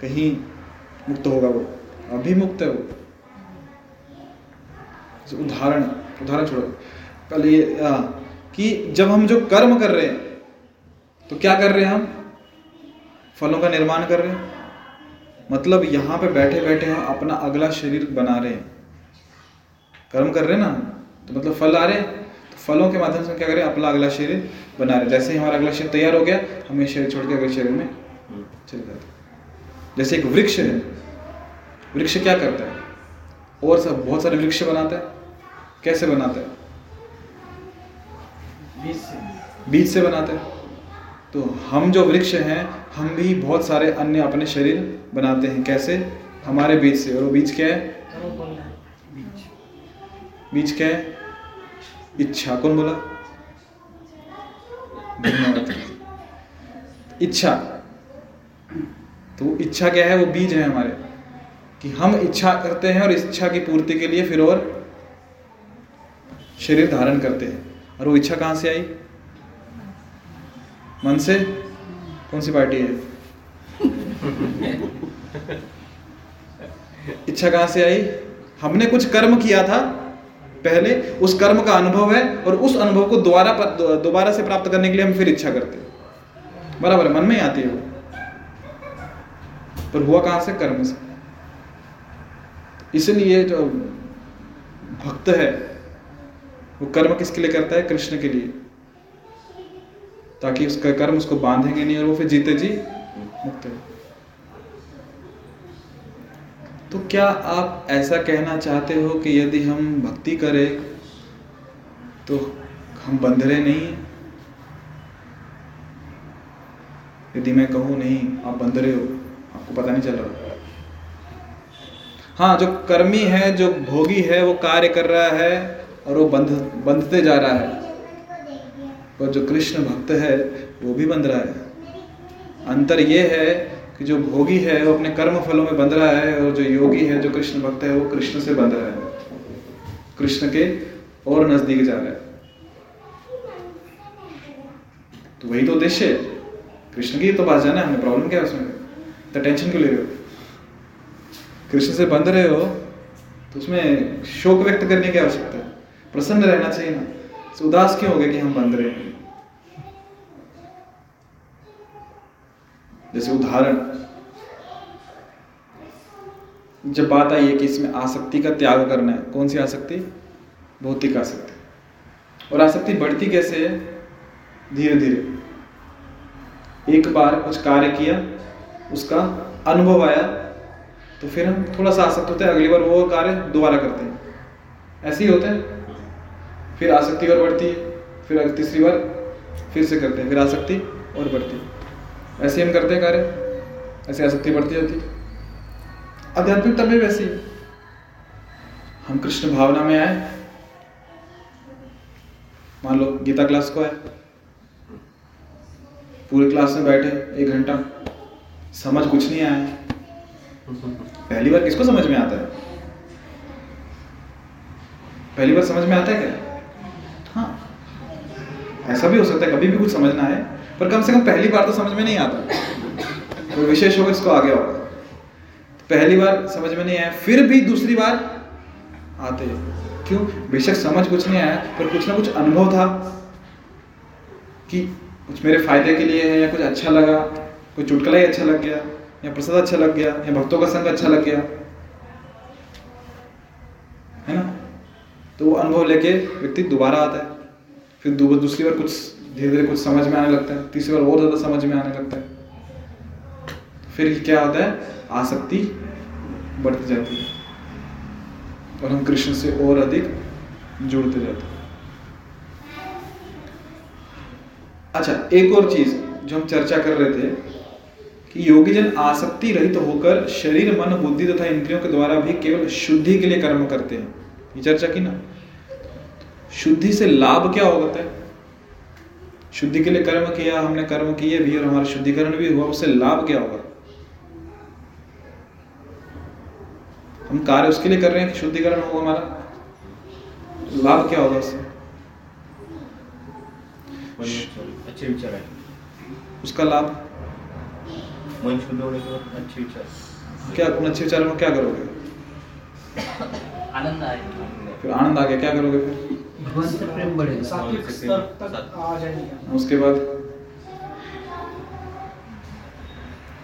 कहीं मुक्त होगा वो अभी मुक्त है वो। उदाहरण उदाहरण छोड़ो। कल ये आ, कि जब हम जो कर्म कर रहे हैं तो क्या कर रहे हैं हम? फलों का निर्माण कर रहे हैं। मतलब यहाँ पे बैठे बैठे हम अपना अगला शरीर बना रहे हैं। कर्म कर रहे हैं ना तो मतलब फल आ रहे हैं। फलों के माध्यम से क्या करें? अपना अगला शरीर बना रहे जैसे ही हमारा अगला शरीर तैयार हो गया हम ये शरीर छोड़ के अगले शरीर में चले जाते जैसे एक वृक्ष है वृक्ष क्या करता है? और सब बहुत सारे वृक्ष बनाता है। कैसे बनाता है? बीज से। बीज से बनाता है। तो हम जो वृक्ष हैं हम भी बहुत सारे अन्य अपने शरीर बनाते हैं। कैसे? हमारे बीज से। और वो बीज क्या है? बीज बीज क्या है? इच्छा कौन बोला? इच्छा। तो इच्छा क्या है? वो बीज है हमारे। कि हम इच्छा करते हैं और इच्छा की पूर्ति के लिए फिर और शरीर धारण करते हैं। और वो इच्छा कहाँ से आई? मन से? कौन सी पार्टी है? इच्छा कहाँ से आई? हमने कुछ कर्म किया था पहले उस कर्म का अनुभव है और उस अनुभव को दोबारा दोबारा से प्राप्त करने के लिए हम फिर इच्छा करते हैं। बराबर मन में आती है वो। पर हुआ कहाँ से? कर्म से। इसलिए जो भक्त है, वो कर्म किसके लिए करता है? कृष्ण के लिए। ताकि उसका कर्म उसको बांधेंगे नहीं और वो फिर जीते जी मुक्त है। तो क्या आप ऐसा कहना चाहते हो कि यदि हम भक्ति करें तो हम बंधरे नहीं? यदि मैं कहूँ नहीं, आप बंधरे हो, आपको पता नहीं चल रहा। हाँ जो कर्मी है, जो भोगी है, वो कार्य कर रहा है और वो बंध, बंधते जा रहा है। और जो कृष्ण भक्त है, वो भी बंध रहा है। अंतर ये है कि जो भोगी है, वो अपने कर्म फलों में बंध रहा है और जो योगी है, जो कृष्ण भक्त है, वो कृष्ण से बंध रहा है। कृष्ण के और नज़दीक जा रहा है। तो वही तो उद्देश्य है। कृष्ण की तो बात जाना हमें प्रॉब्लम क्या है उसमें। तो टेंशन क्यों ले रहे हो? कृष्ण से बंध रहे हो तो उसमें शोक व्यक्त करने की आवश्यकता है। प्रसन्न रहना चाहिए ना। तो उदास क्यों हो गए कि हम बंध रहे हैं? जैसे उदाहरण, जब बात आई है कि इसमें आसक्ति का त्याग करना है, कौन सी आसक्ति? भौतिक आसक्ति। और आसक्ति बढ़ती कैसे है? धीरे धीरे एक बार कुछ कार्य किया, उसका अनुभव आया तो फिर हम थोड़ा सा आसक्त होते हैं, अगली बार वो कार्य दोबारा करते हैं। ऐसे ही होता है। फिर आसक्ति और बढ़ती है, फिर तीसरी बार फिर से करते हैं, फिर आसक्ति और बढ़ती है। ऐसे हम करते हैं कार्य, ऐसे आसक्ति बढ़ती जाती आध्यात्मिकता में वैसे हम कृष्ण भावना में आए। मान लो, गीता क्लास को आए। पूरे क्लास में बैठे, एक घंटा। समझ कुछ नहीं आया। पहली बार किसको समझ में आता है? पहली बार समझ में आता है क्या? हाँ। ऐसा भी हो सकता है, कभी भी कुछ समझना है पर कम से कम पहली बार तो समझ में नहीं आता। कोई विशेष होगा इसको आगे होगा पहली बार समझ में नहीं आया, फिर भी दूसरी बार आते। क्यों? बेशक समझ कुछ नहीं आया, पर कुछ ना कुछ अनुभव था कि कुछ मेरे फ़ायदे के लिए है, या कुछ अच्छा लगा कोई चुटकला ही अच्छा लग गया, या प्रसाद अच्छा लग गया, या भक्तों का संग अच्छा लग गया। है ना? तो वो अनुभव लेके व्यक्ति दोबारा आता है। फिर दूसरी बार कुछ धीरे धीरे कुछ समझ में आने लगता है। तीसरी बार और ज़्यादा समझ में आने लगता है। फिर क्या होता है? आसक्ति बढ़ती जाती है। और हम कृष्ण से और अधिक जुड़ते जाते हैं। अच्छा एक और चीज़ जो हम चर्चा कर रहे थे कि योगी जन आसक्ति रहित तो होकर शरीर, मन, बुद्धि तथा इंद्रियों के द्वारा भी केवल शुद्धि के लिए कर्म करते हैं। ये चर्चा की ना? शुद्धि से लाभ क्या होता है? शुद्धि के लिए कर्म किया हमने कर्म किए भी और हमारा शुद्धिकरण भी हुआ उससे लाभ क्या होगा? हम कार्य उसके लिए कर रहे हैं कि शुद्धिकरण होगा हमारा? लाभ क्या होगा उससे? अच्छे विचार आहे उसका लाभ? मन शुद्ध होने के बाद अच्छे विचार। क्या उन अच्छे विचारों में क्या करोगे? आनंद आएगा। फिर आनंद आ गया क्या करोगे फिर? भगवान से प्रेम बढ़ेगा सात्विक स्तर तक आ जाएँगे। उसके बाद?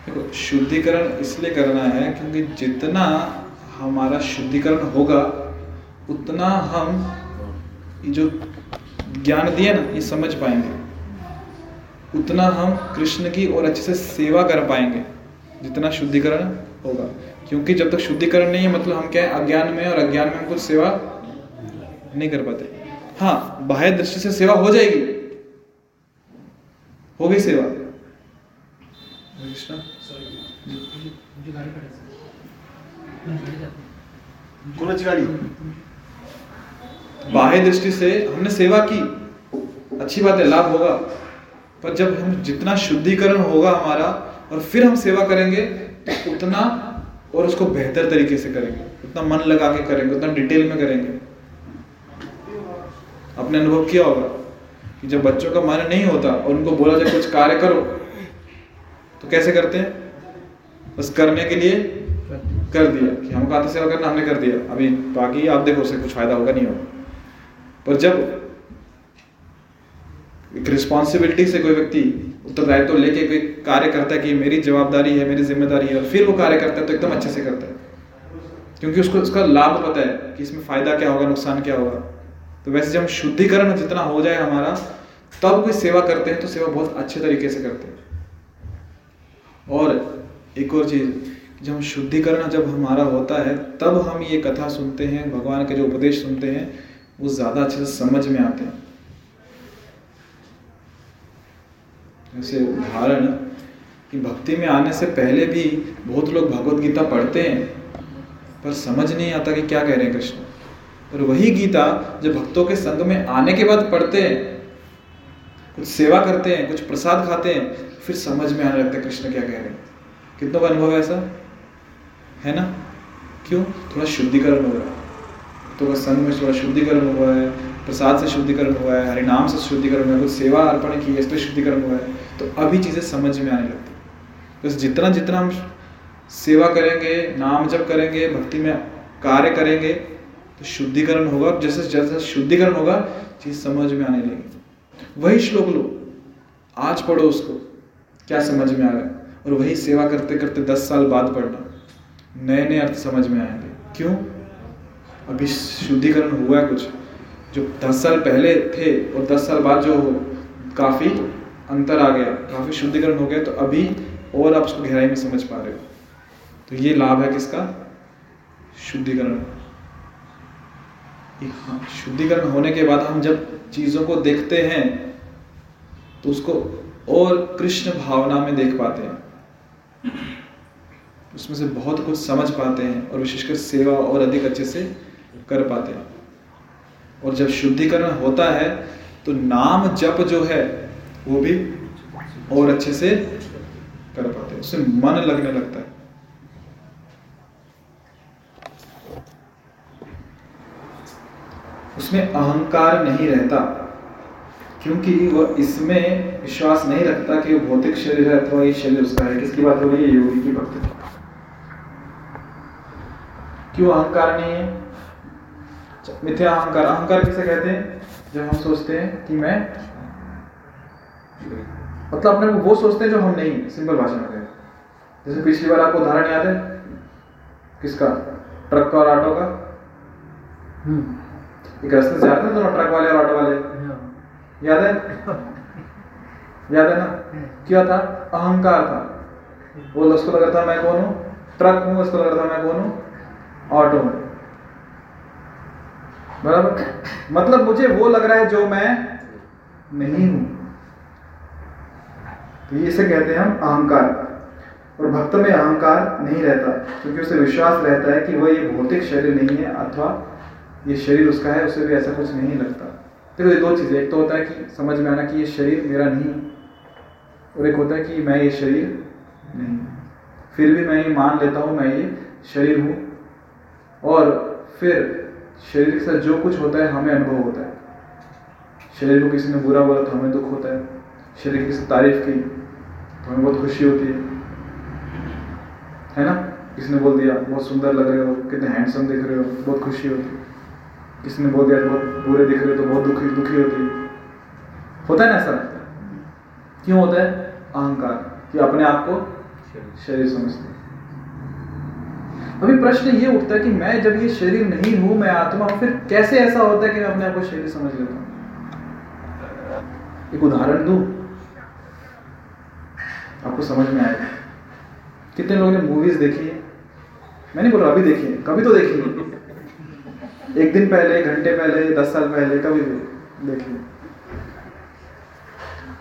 देखो शुद्धिकरण इसलिए करना है क्योंकि जितना हमारा शुद्धिकरण होगा उतना हम ये जो ज्ञान दिया ना ये समझ पाएँगे। उतना हम कृष्ण की और अच्छे से सेवा कर पाएँगे जितना शुद्धिकरण होगा। क्योंकि जब तक शुद्धिकरण नहीं है मतलब हम क्या है अज्ञान में और अज्ञान में हम कुछ सेवा नहीं कर पाते। हाँ बाह्य दृष्टि से सेवा हो जाएगी। हो। गई सेवा गाडी बाह्य दृष्टि से हमने सेवा की। अच्छी बात है लाभ होगा। पर जब हम जितना शुद्धिकरण होगा हमारा और फिर हम सेवा करेंगे तो उतना और उसको बेहतर तरीके से करेंगे। उतना मन लगा के करेंगे उतना डिटेल में करेंगे। आपने अनुभव किया होगा कि जब बच्चों का मन नहीं होता और उनको बोला जाए कुछ कार्य करो तो कैसे करते हैं? बस करने के लिए कर दिया कि हमको आत्म सेवा करना हमने कर दिया। अभी बाकी आप देखो, उससे कुछ फ़ायदा होगा नहीं होगा। पर जब एक रिस्पॉन्सिबिलिटी से कोई व्यक्ति उत्तरदायित्व तो लेके कोई कार्य करता है कि मेरी जवाबदारी है, मेरी ज़िम्मेदारी है और फिर वो कार्य करता है तो एकदम अच्छे से करता है। क्योंकि उसको, उसका लाभ पता है कि इसमें फ़ायदा क्या होगा, नुकसान क्या होगा। तो वैसे जब शुद्धिकरण जितना हो जाए हमारा, तब कोई सेवा करते हैं तो सेवा बहुत अच्छे तरीके से करते हैं। और एक और चीज़, जब हम शुद्धिकरण जब हमारा होता है, तब हम ये कथा सुनते हैं, भगवान के जो उपदेश सुनते हैं, वो ज़्यादा अच्छे से समझ में आते हैं। जैसे उदाहरण, कि भक्ति में आने से पहले भी बहुत लोग भगवत गीता पढ़ते हैं, पर समझ नहीं आता कि क्या कह रहे हैं कृष्ण। और वही गीता जब भक्तों के संग में आने के बाद पढ़ते हैं, कुछ सेवा करते हैं, कुछ प्रसाद खाते हैं, फिर समझ में आने लगता है कृष्ण क्या कह रहे हैं। कितनों का अनुभव है ऐसा? है ना? क्यों? थोड़ा शुद्धिकरण हो रहा है। तो संघ में थोड़ा शुद्धिकरण हुआ है, प्रसाद से शुद्धिकरण हुआ है, हरिनाम से शुद्धिकरण हुआ है, कुछ सेवा अर्पण की है इसलिए शुद्धिकरण हुआ है तो अभी चीज़ें समझ में आने लगती बस तो जितना जितना हम सेवा करेंगे, नाम जप करेंगे, भक्ति में कार्य करेंगे तो शुद्धिकरण होगा जैसे जैसे शुद्धिकरण होगा, चीज़ समझ में आने लगेगी वही श्लोक लो, आज पढ़ो उसको, क्या समझ में आ रहा है? और वही सेवा करते करते दस साल बाद पढ़ना नए नए अर्थ समझ में आएँगे क्यों? अभी शुद्धिकरण हुआ है कुछ, जो दस साल पहले थे, और दस साल बाद जो हो, काफ़ी अंतर आ गया, काफ़ी शुद्धिकरण हो गया तो अभी और आप उसको गहराई में समझ पा रहे हो। तो ये लाभ है किसका? शुद्धिकरण। शुद्धिकरण होने के बाद हम जब चीज़ों को देखते हैं तो उसको और कृष्ण भावना में देख पाते हैं। उसमें से बहुत कुछ समझ पाते हैं और विशेषकर सेवा और अधिक अच्छे से कर पाते हैं। और जब शुद्धिकरण होता है तो नाम जप जो है, वो भी और अच्छे से कर पाते हैं। उससे मन लगने लगता है। उसमें अहंकार नहीं रहता, क्योंकि वह इसमें विश्वास नहीं रखता कि वो भौतिक शरीर है अथवा ये शरीर उसका है। किसकी बात हो रही है? योगी की भक्ति क्यों अहंकार नहीं है? मिथ्या अहंकार अहंकार किसे कहते हैं? जब हम सोचते हैं कि मैं मतलब अपने वो सोचते हैं जो हम नहीं, सिंपल भाषा में जैसे पिछली बार आपको उदाहरण याद है? किसका? ट्रक का और ऑटो का? एक रास्ते से आते दोनों ट्रक वाले और ऑटो वाले? याद है? याद है ना? क्या था? अहंकार था। वो उसको लग रहा था मैं कौन हूँ? ट्रक हूँ, उसको लग रहा था मैं कौन हूँ? ऑटो हूँ बराबर? मतलब मुझे वो लग रहा है जो मैं नहीं हूँ। तो इसे कहते हैं हम अहंकार। और भक्त में अहंकार नहीं रहता, क्योंकि उसे विश्वास रहता है कि वह ये भौतिक शरीर नहीं है अथवा ये शरीर उसका है, उसे भी ऐसा कुछ नहीं लगता। देखो ये दो चीज़ें, एक तो होता है कि समझ में आना कि ये शरीर मेरा नहीं और एक होता है कि मैं ये शरीर नहीं फिर भी मैं ये मान लेता हूँ, मैं ये शरीर हूँ, और फिर शरीर के साथ जो कुछ होता है, हमें अनुभव होता है। शरीर को किसी ने बुरा बोला तो हमें दुख होता है। शरीर की किसी तारीफ़ की तो हमें बहुत खुशी होती है। है ना? किसी ने बोल दिया, बहुत सुंदर लग रहे हो, कितने हैंडसम दिख रहे हो, बहुत खुशी होती है। ने बोल दिया बहुत बुरे दिख रहे तो बहुत दुखी दुखी होती है होता है ना ऐसा? क्यों होता है? अहंकार कि अपने आप को शरीर। समझते अभी प्रश्न ये उठता है कि मैं जब ये शरीर नहीं हूँ मैं आत्मा फिर कैसे ऐसा होता है कि मैं अपने आप को शरीर समझ लेता हूँ? एक उदाहरण दू? आपको समझ में आएगा। कितने लोगों ने मूवीज़ देखी है? मैंने बोला अभी देखी है। कभी तो देखी है। एक दिन पहले घंटे पहले, दस साल पहले कभी भी देखिए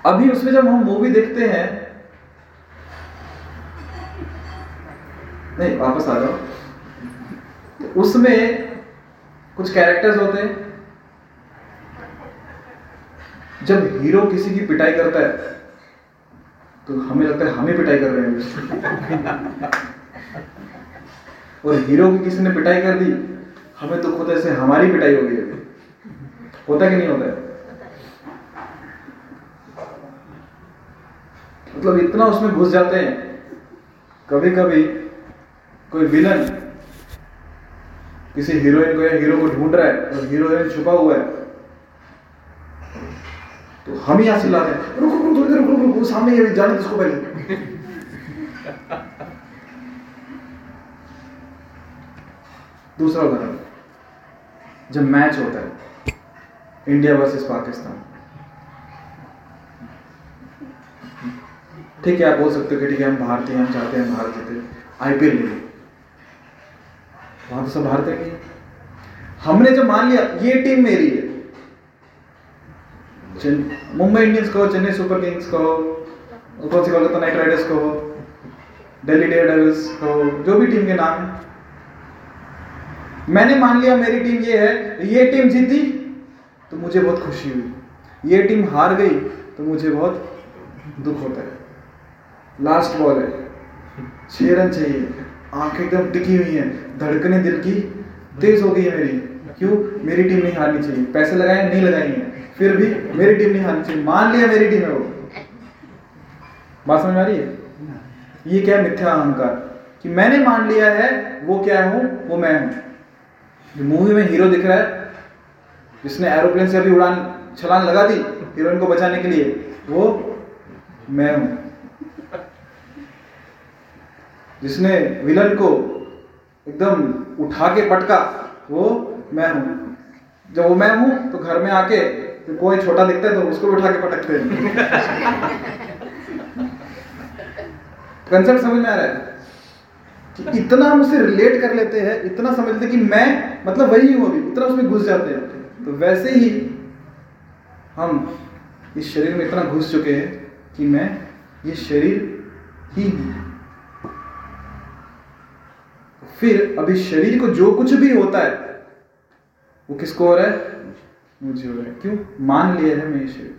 अभी उसमें जब हम मूवी देखते हैं, नहीं, वापस आ जाओ। तो उसमें कुछ कैरेक्टर्स होते हैं। जब हीरो किसी की पिटाई करता है तो हमें लगता है हम ही पिटाई कर रहे हैं। और हीरो की किसी ने पिटाई कर दी हमें होता है जैसे हमारी पिटाई होगी अभी होता कि नहीं होता है? मतलब इतना उसमें घुस जाते हैं। कभी कभी कोई विलन किसी हीरोइन को या हीरो को ढूंढ रहा है और हीरोइन छुपा हुआ है तो हम ही यहाँ चिल्लाते हैं। रुको रुको थोड़ी देर रुको रुको, सामने ये जाने पहले। दूसरा उदाहरण। जब मैच होता है। इंडिया वर्सेस पाकिस्तान ठीक है, आप बोल सकते हो कि ठीक है, हम भारतीय हम चाहते हैं भारत जीते। आईपीएल ले वहाँ तो सब भारतीय की है। हमने जब मान लिया, ये टीम मेरी है। मुंबई इंडियंस को चेन्नई सुपर किंग्स और कौन सी कोलकाता नाइट राइडर्स को दिल्ली डेयर डेविल्स कहो, जो भी टीम के नाम है। मैंने मान लिया मेरी टीम ये है, ये टीम जीती तो मुझे बहुत खुशी हुई। ये टीम हार गई तो मुझे बहुत दुख होता है। लास्ट बॉल है। छह रन चाहिए। आँखें एकदम टिकी हुई हैं। धड़कने दिल की तेज हो गई है मेरी। क्यों? मेरी टीम नहीं हारनी चाहिए। पैसे लगाए, नहीं लगाई हैं। फिर भी मेरी टीम नहीं हारनी चाहिए। मान लिया मेरी टीम है वो। बात समझ आ रही है? ये क्या मिथ्या अहंकार? कि मैंने मान लिया है, वो क्या हूँ? वो मैं हूँ। जो मूवी में हीरो दिख रहा है। जिसने एरोप्लेन से अभी उड़ान, छलांग लगा दी हीरोइन को बचाने के लिए। वो मैं हूँ। जिसने विलन को एकदम उठा के पटका, वो मैं हूँ। जब वो मैं हूँ तो घर में आके तो कोई छोटा दिखता है तो उसको भी उठा के पटकते हैं। कंसेप्ट समझ में आ रहा है? इतना हम उसे रिलेट कर लेते हैं, इतना समझते हैं कि मैं मतलब वही हूँ अभी, इतना उसमें घुस जाते हैं तो वैसे ही हम इस शरीर में इतना घुस चुके हैं कि मैं ये शरीर ही हूँ। फिर अभी शरीर को जो कुछ भी होता है, वो किसको हो रहा है? मुझे हो रहा है। क्यों? मान लिया है मैं ये शरीर।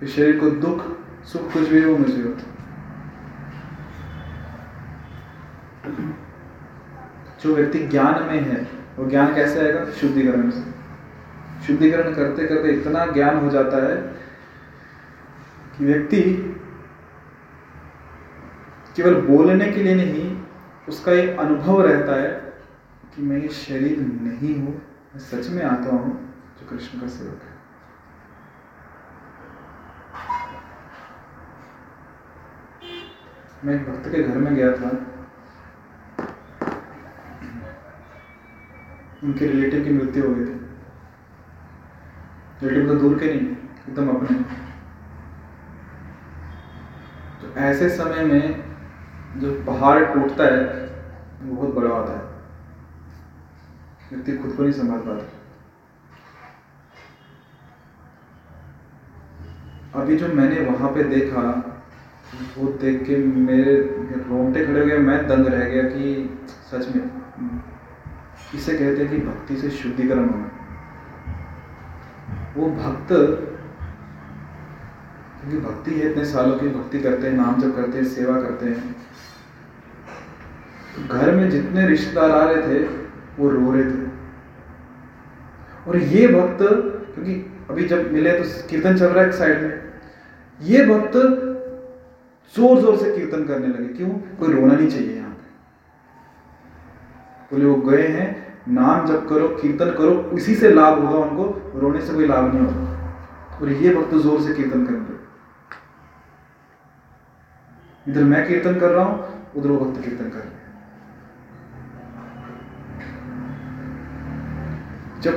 फिर शरीर को दुख, सुख कुछ भी हो, मुझे होता है। जो व्यक्ति ज्ञान में है, वो ज्ञान कैसे आएगा? शुद्धिकरण से। शुद्धिकरण करते करते इतना ज्ञान हो जाता है कि व्यक्ति केवल बोलने के लिए नहीं, उसका ये अनुभव रहता है कि मैं ये शरीर नहीं हूँ, मैं सच में आता हूँ, जो कृष्ण का सेवक है। मैं एक भक्त के घर में गया था। उनके रिलेटिव की मृत्यु हो गई थी। रिलेटिव तो दूर के नहीं, एकदम अपने। तो ऐसे समय में जो पहाड़ टूटता है, वो बहुत बड़ा होता है। व्यक्ति खुद को नहीं संभाल पाता। अभी जो मैंने वहाँ पे देखा, वो देख के मेरे रोंगटे खड़े हो गए, मैं दंग रह गया कि सच में इसे कहते हैं कि भक्ति से शुद्धिकरण होना। वो भक्त, क्योंकि भक्ति है, इतने सालों की भक्ति करते हैं, नाम जब करते हैं, सेवा करते हैं। तो घर में जितने रिश्तेदार आ रहे थे, वो रो रहे थे। और ये भक्त, क्योंकि अभी जब मिले तो कीर्तन चल रहा है साइड में। ये भक्त ज़ोर ज़ोर से कीर्तन करने लगे। क्यों? कोई रोना नहीं चाहिए। बोले वो गए हैं, नाम जप करो, कीर्तन करो इसी से लाभ होगा उनको, रोने से कोई लाभ नहीं होगा। और ये भक्त ज़ोर से कीर्तन करेंगे इधर मैं कीर्तन कर रहा हूँ, उधर वो भक्त कीर्तन कर रहे हैं। जब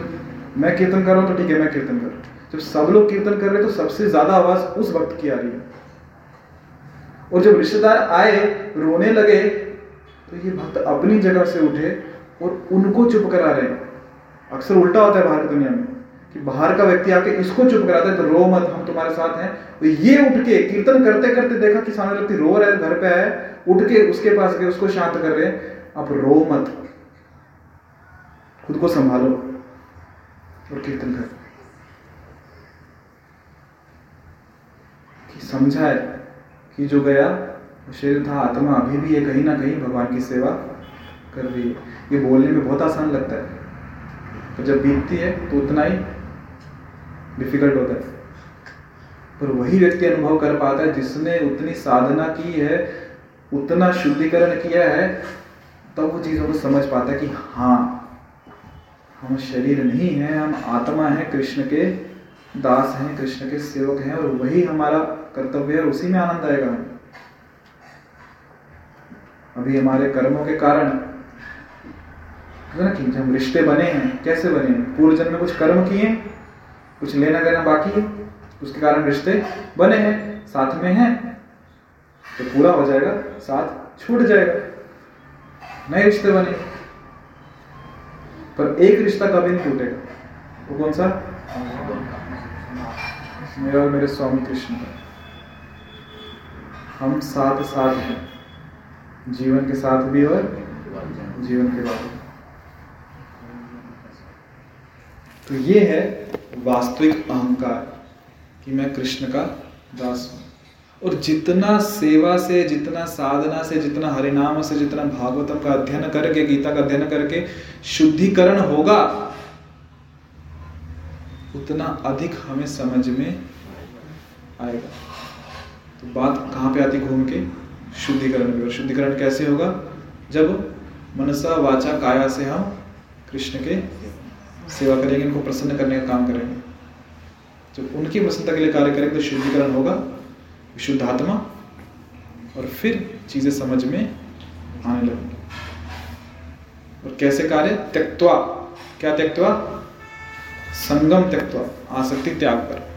मैं कीर्तन कर रहा हूँ तो ठीक है, मैं कीर्तन कर रहा हूँ। जब सब लोग कीर्तन कर रहे हैं तो सबसे ज़्यादा आवाज़ उस भक्त की आ रही है। और जब रिश्तेदार आए, रोने लगे तो ये भक्त अपनी जगह से उठे और उनको चुप करा रहे अक्सर उल्टा होता है बाहर की दुनिया में, कि बाहर का व्यक्ति आके इसको चुप कराता है तो रो मत, हम तुम्हारे साथ हैं। तो ये उठ के कीर्तन करते करते देखा कि सामने व्यक्ति रो रहा है, घर पे आया, उठ के उसके पास गए, उसको शांत कर रहे हैं। आप रो मत। खुद को संभालो और कीर्तन कर। कि समझा है कि जो गया शरीर था आत्मा, अभी भी ये कहीं ना कहीं भगवान की सेवा कर रही है। ये बोलने में बहुत आसान लगता है। तो जब बीतती है तो उतना ही डिफ़िकल्ट होता है। पर वही व्यक्ति अनुभव कर पाता है, जिसने उतनी साधना की है, उतना शुद्धिकरण किया है, तब वो चीज़ों को समझ पाता है कि हाँ हम शरीर नहीं है, हम आत्मा है, कृष्ण के दास हैं, कृष्ण के सेवक हैं, और वही हमारा कर्तव्य है उसी में आनंद आएगा हमें। अभी हमारे कर्मों के कारण। ना कि हम रिश्ते बने हैं, कैसे बने हैं? पूर्व जन्म में कुछ कर्म किए, कुछ लेना देना बाकी है, उसके कारण रिश्ते बने हैं, साथ में हैं तो पूरा हो जाएगा, साथ छूट जाएगा। नए रिश्ते बने। पर एक रिश्ता कभी नहीं टूटेगा। वो कौन सा? मेरा और मेरे स्वामी कृष्ण का। हम साथ साथ हैं। जीवन के साथ भी और जीवन के बाद तो ये है वास्तविक अहंकार कि मैं कृष्ण का दास हूँ। और जितना सेवा से, जितना साधना से, जितना हरिनाम से, जितना भागवतम का अध्ययन करके, गीता का अध्ययन करके शुद्धिकरण होगा, उतना अधिक हमें समझ में आएगा। तो बात कहाँ पे आती घूम के? शुद्धिकरण में और शुद्धिकरण कैसे होगा? जब मनसा, वाचा, काया से हम कृष्ण के सेवा करेंगे, इनको प्रसन्न करने का काम करेंगे। जब उनकी प्रसन्नता के लिए कार्य करेंगे तो शुद्धिकरण होगा, विशुद्ध आत्मा, और फिर चीज़ें समझ में आने लगेंगी। और कैसे कार्य? त्यक्त्वा। क्या त्यक्त्वा? संगम त्यक्त्वा। आसक्ति त्याग कर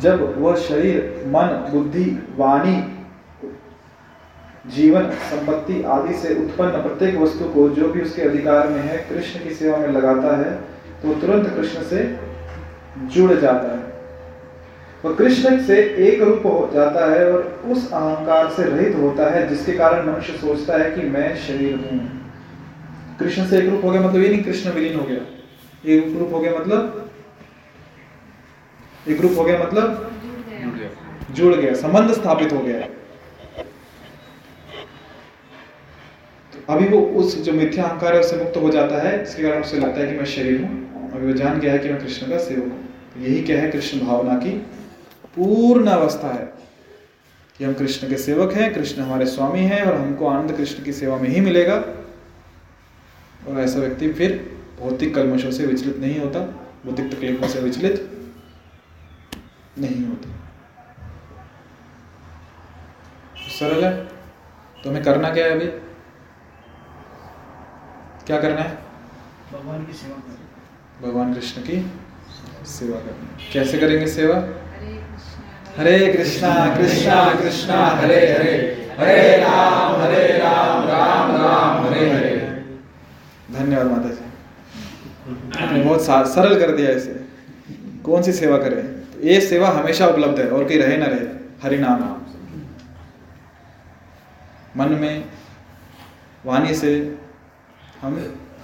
जब वह शरीर, मन, बुद्धि, वाणी, जीवन, संपत्ति आदि से उत्पन्न प्रत्येक वस्तु को, जो भी उसके अधिकार में है, कृष्ण की सेवा में लगाता है तो तुरंत कृष्ण से जुड़ जाता है। वह कृष्ण से एक रूप हो जाता है और उस अहंकार से रहित होता है, जिसके कारण मनुष्य सोचता है कि मैं शरीर हूँ। कृष्ण से एक रूप हो गया मतलब ये नहीं, कृष्ण विलीन हो गया। एक रूप हो गया मतलब एक रूप हो गया मतलब? जुड़ गया, संबंध स्थापित हो गया। तो अभी वो उस जो मिथ्या अहंकार है उससे मुक्त हो जाता है, जिसके कारण उसे लगता है कि मैं शरीर हूँ, अभी वो जान गया है कि मैं कृष्ण का सेवक हूँ। तो यही क्या है कृष्ण भावना की पूर्ण अवस्था है कि हम कृष्ण के सेवक हैं, कृष्ण हमारे स्वामी हैं और हमको आनंद कृष्ण की सेवा में ही मिलेगा। और ऐसा व्यक्ति फिर भौतिक कलमशों से विचलित नहीं होता, भौतिक तकलीफों से विचलित नहीं होता। सरल है? तो हमें करना क्या है अभी? क्या करना है? भगवान की सेवा करें भगवान कृष्ण की सेवा करनी कैसे करेंगे सेवा? हरे कृष्णा कृष्णा कृष्णा हरे हरे। हरे राम हरे राम राम राम हरे हरे। धन्यवाद माता जी आपने बहुत सरल कर दिया इसे। कौन सी सेवा करें? तो ये सेवा हमेशा उपलब्ध है और कहीं रहे ना रहे हरिनाम। मन में वाणी से हम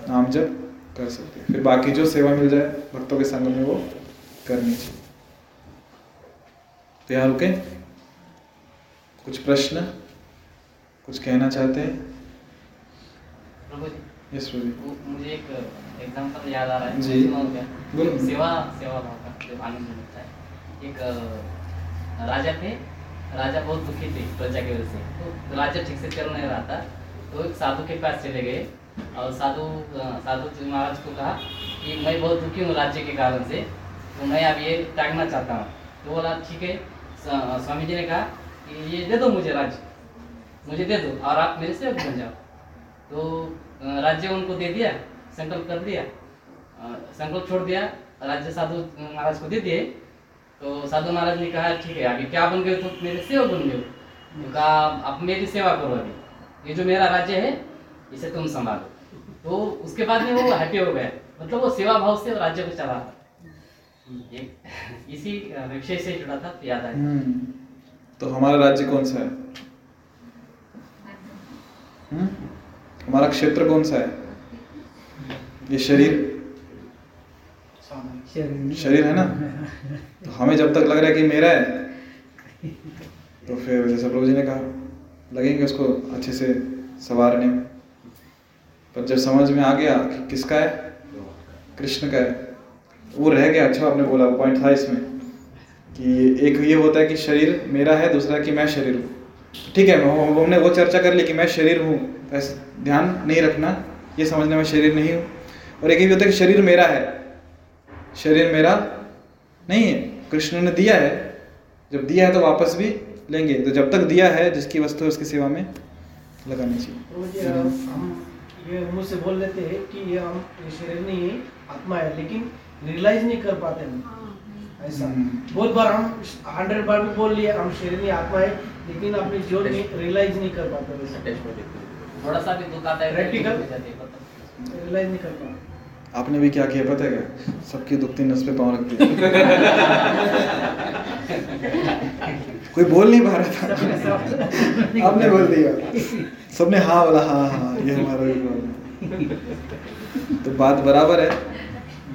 नाम जप कर सकते हैं। फिर बाकी जो सेवा मिल जाए भक्तों के संग में वो करनी चाहिए। तो यहाँ रुके। कुछ प्रश्न कुछ कहना चाहते हैं? जी यस मुझे एक एग्जांपल याद आ रहा है। जी। सेवा सेवा एक राजा थे। राजा बहुत दुखी थे प्रजा की वजह से। तो राजा ठीक से चल नहीं रहा था। तो एक साधु के पास चले गए। और साधु साधु जी महाराज को कहा कि मैं बहुत दुखी हूँ राज्य के कारण से। तो मैं अब ये त्यागना चाहता हूँ। तो बोला, ठीक है। स्वामी जी ने कहा कि, ये दे दो मुझे राज्य। मुझे दे दो और आप मेरे से बन जाओ। तो राज्य उनको दे दिया, संकल्प कर दिया। संकल्प छोड़ दिया। राज्य साधु महाराज को दे दिए। तो साधु महाराज ने कहा ठीक है अभी क्या बन गए तुम मेरे सेवक बन गए कहा अब मेरी सेवा करो अभी। ये जो मेरा राज्य है इसे तुम संभालो। तो उसके बाद में वो हैप्पी हो गया मतलब वो सेवा भाव से राज्य को चला एक इसी विषय से जुड़ा था याद आया। हम्म, तो हमारा राज्य कौन सा है? हम्म? हमारा क्षेत्र कौन सा है? ये शरीर? शरीर है ना? तो हमें जब तक लग रहा है कि मेरा है तो फिर जैसे प्रभु जी ने कहा, लगेंगे उसको अच्छे से संवारने में। पर जब समझ में आ गया कि किसका है, कृष्ण का है, वो रह गया अच्छा आपने बोला पॉइंट था इसमें कि एक ये होता है कि शरीर मेरा है, दूसरा कि मैं शरीर हूँ। ठीक है हमने वो चर्चा कर ली कि मैं शरीर हूँ ऐसे ध्यान नहीं रखना, ये समझने में शरीर नहीं हूँ। और एक ये भी होता है कि शरीर मेरा है शरीर मेरा नहीं है। कृष्ण ने दिया है। जब दिया है तो वापस भी लेंगे। तो जब तक दिया है जिसकी वस्तु उसकी सेवा में लगानी चाहिए। तो ये हम ये मुँह से बोल लेते हैं कि ये हम ये शरीर नहीं है आत्मा है लेकिन रियलाइज़ नहीं कर पाते हम। ऐसा। हम्म। बहुत बार हम हंड्रेड बार भी बोल लिए हम शरीर नहीं आत्मा है लेकिन अपनी जो रियलाइज़ नहीं कर पाते। थोड़ा सा भी दुख आता है? हो है पता रियलाइज़ नहीं कर पाते। आपने भी क्या किया पता है क्या? सबकी दुखती नस पे पाँव रख दिया कोई बोल नहीं पा रहा था। आपने बोल दिया। सबने हाँ बोला हाँ हाँ ये हमारा भी प्रॉब्लम तो बात बराबर है।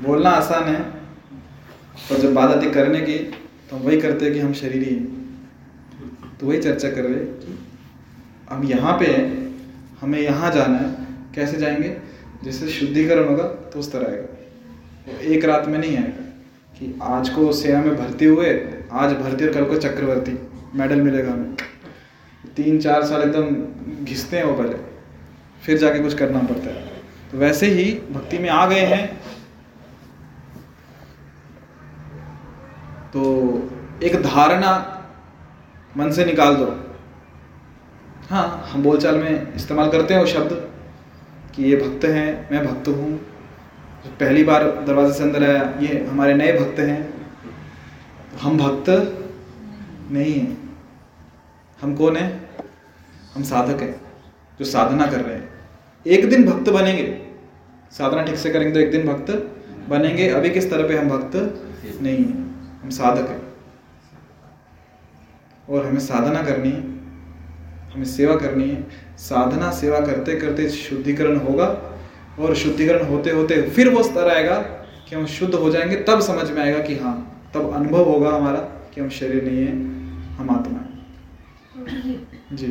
बोलना आसान है, पर जब बात आती करने की तो हम वही करते हैं कि हम शरीर ही। तो वही चर्चा कर रहे कि हम यहाँ पे हैं, हमें यहाँ जाना है, कैसे जाएँगे? जैसे शुद्धिकरण होगा तो उस तरह आएगा। वो एक रात में नहीं आएगा। कि आज को सेना में भर्ती हुए, आज भर्ती और कल को चक्रवर्ती, मेडल मिलेगा हमें। तीन, चार साल एकदम घिसते हैं वो पहले। फिर जाके कुछ करना पड़ता है। तो वैसे ही भक्ति में आ गए हैं। तो एक धारणा मन से निकाल दो। हाँ हम बोलचाल में इस्तेमाल करते हैं वो शब्द। कि ये भक्त हैं, मैं भक्त हूँ। पहली बार दरवाजे से अंदर आया, ये हमारे नए भक्त हैं। हम भक्त नहीं हैं। हम कौन हैं? हम साधक हैं, जो साधना कर रहे हैं। एक दिन भक्त बनेंगे। साधना ठीक से करेंगे तो एक दिन भक्त बनेंगे। अभी किस तरह पे हम भक्त नहीं हैं? हम साधक हैं। और हमें साधना करनी है, हमें सेवा करनी है। साधना सेवा करते करते शुद्धिकरण होगा और शुद्धिकरण होते होते फिर वो स्तर आएगा कि हम शुद्ध हो जाएँगे तब समझ में आएगा कि हाँ तब अनुभव होगा हमारा कि हम शरीर नहीं है हम आत्मा है। जी।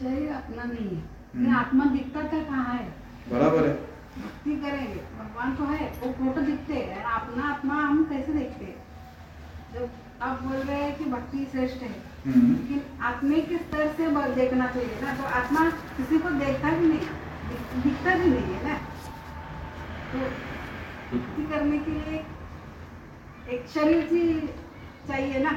शरीर अपना नहीं है। हम्म। आत्मा दिखता क्या कहाँ है? बराबर है। भक्ति करेंगे। भगवान तो है वो फ़ोटो दिखते हैं। अपना आत्मा हम कैसे देखते हैं? जब आप बोल रहे हैं कि भक्ति श्रेष्ठ है हम्म, लेकिन आत्मे के स्तर से ब- देखना चाहिए ना तो आत्मा किसी को देखता भी नहीं दिखता भी नहीं है ना। तो करने के लिए एक शरीर ही चाहिए ना।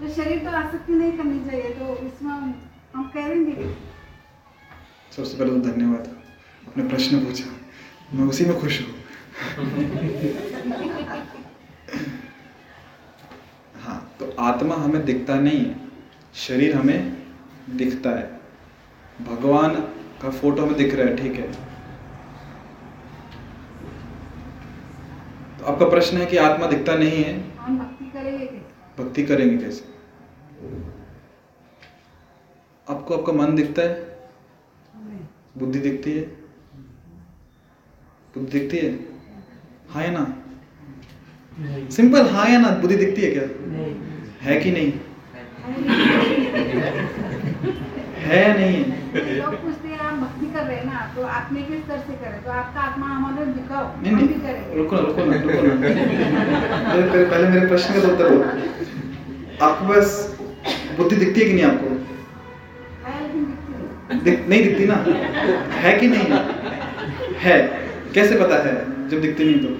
तो शरीर तो आसक्ति नहीं करनी चाहिए तो इसमें हम हम करेंगे भी सबसे पहले तो धन्यवाद। आपने प्रश्न पूछा मैं उसी में खुश हूँ हाँ। आत्मा हमें दिखता नहीं है शरीर हमें दिखता है। भगवान का फ़ोटो हमें दिख रहा है ठीक है। तो आपका प्रश्न है कि आत्मा दिखता नहीं है? भक्ति करेंगे कैसे? भक्ति करेंगे कैसे? आपको आपका मन दिखता है? बुद्धि दिखती है? बुद्धि दिखती है? हाँ या ना? सिंपल हाँ या ना बुद्धि दिखती है क्या? नहीं। है कि नहीं? है नहीं? है लोग पूछते हैं आप भक्ति कर रहे हैं ना तो आत्मे के स्तर से करें तो आपका आत्मा हमारे दिखाओ नहीं नहीं रुको ना रुको ना रुको ना। पहले मेरे प्रश्न का उत्तर दो। आपको बस बुद्धि दिखती है कि नहीं आपको? दिख, नहीं दिखती ना? है कि नहीं? है। कैसे पता है जब दिखती नहीं तो?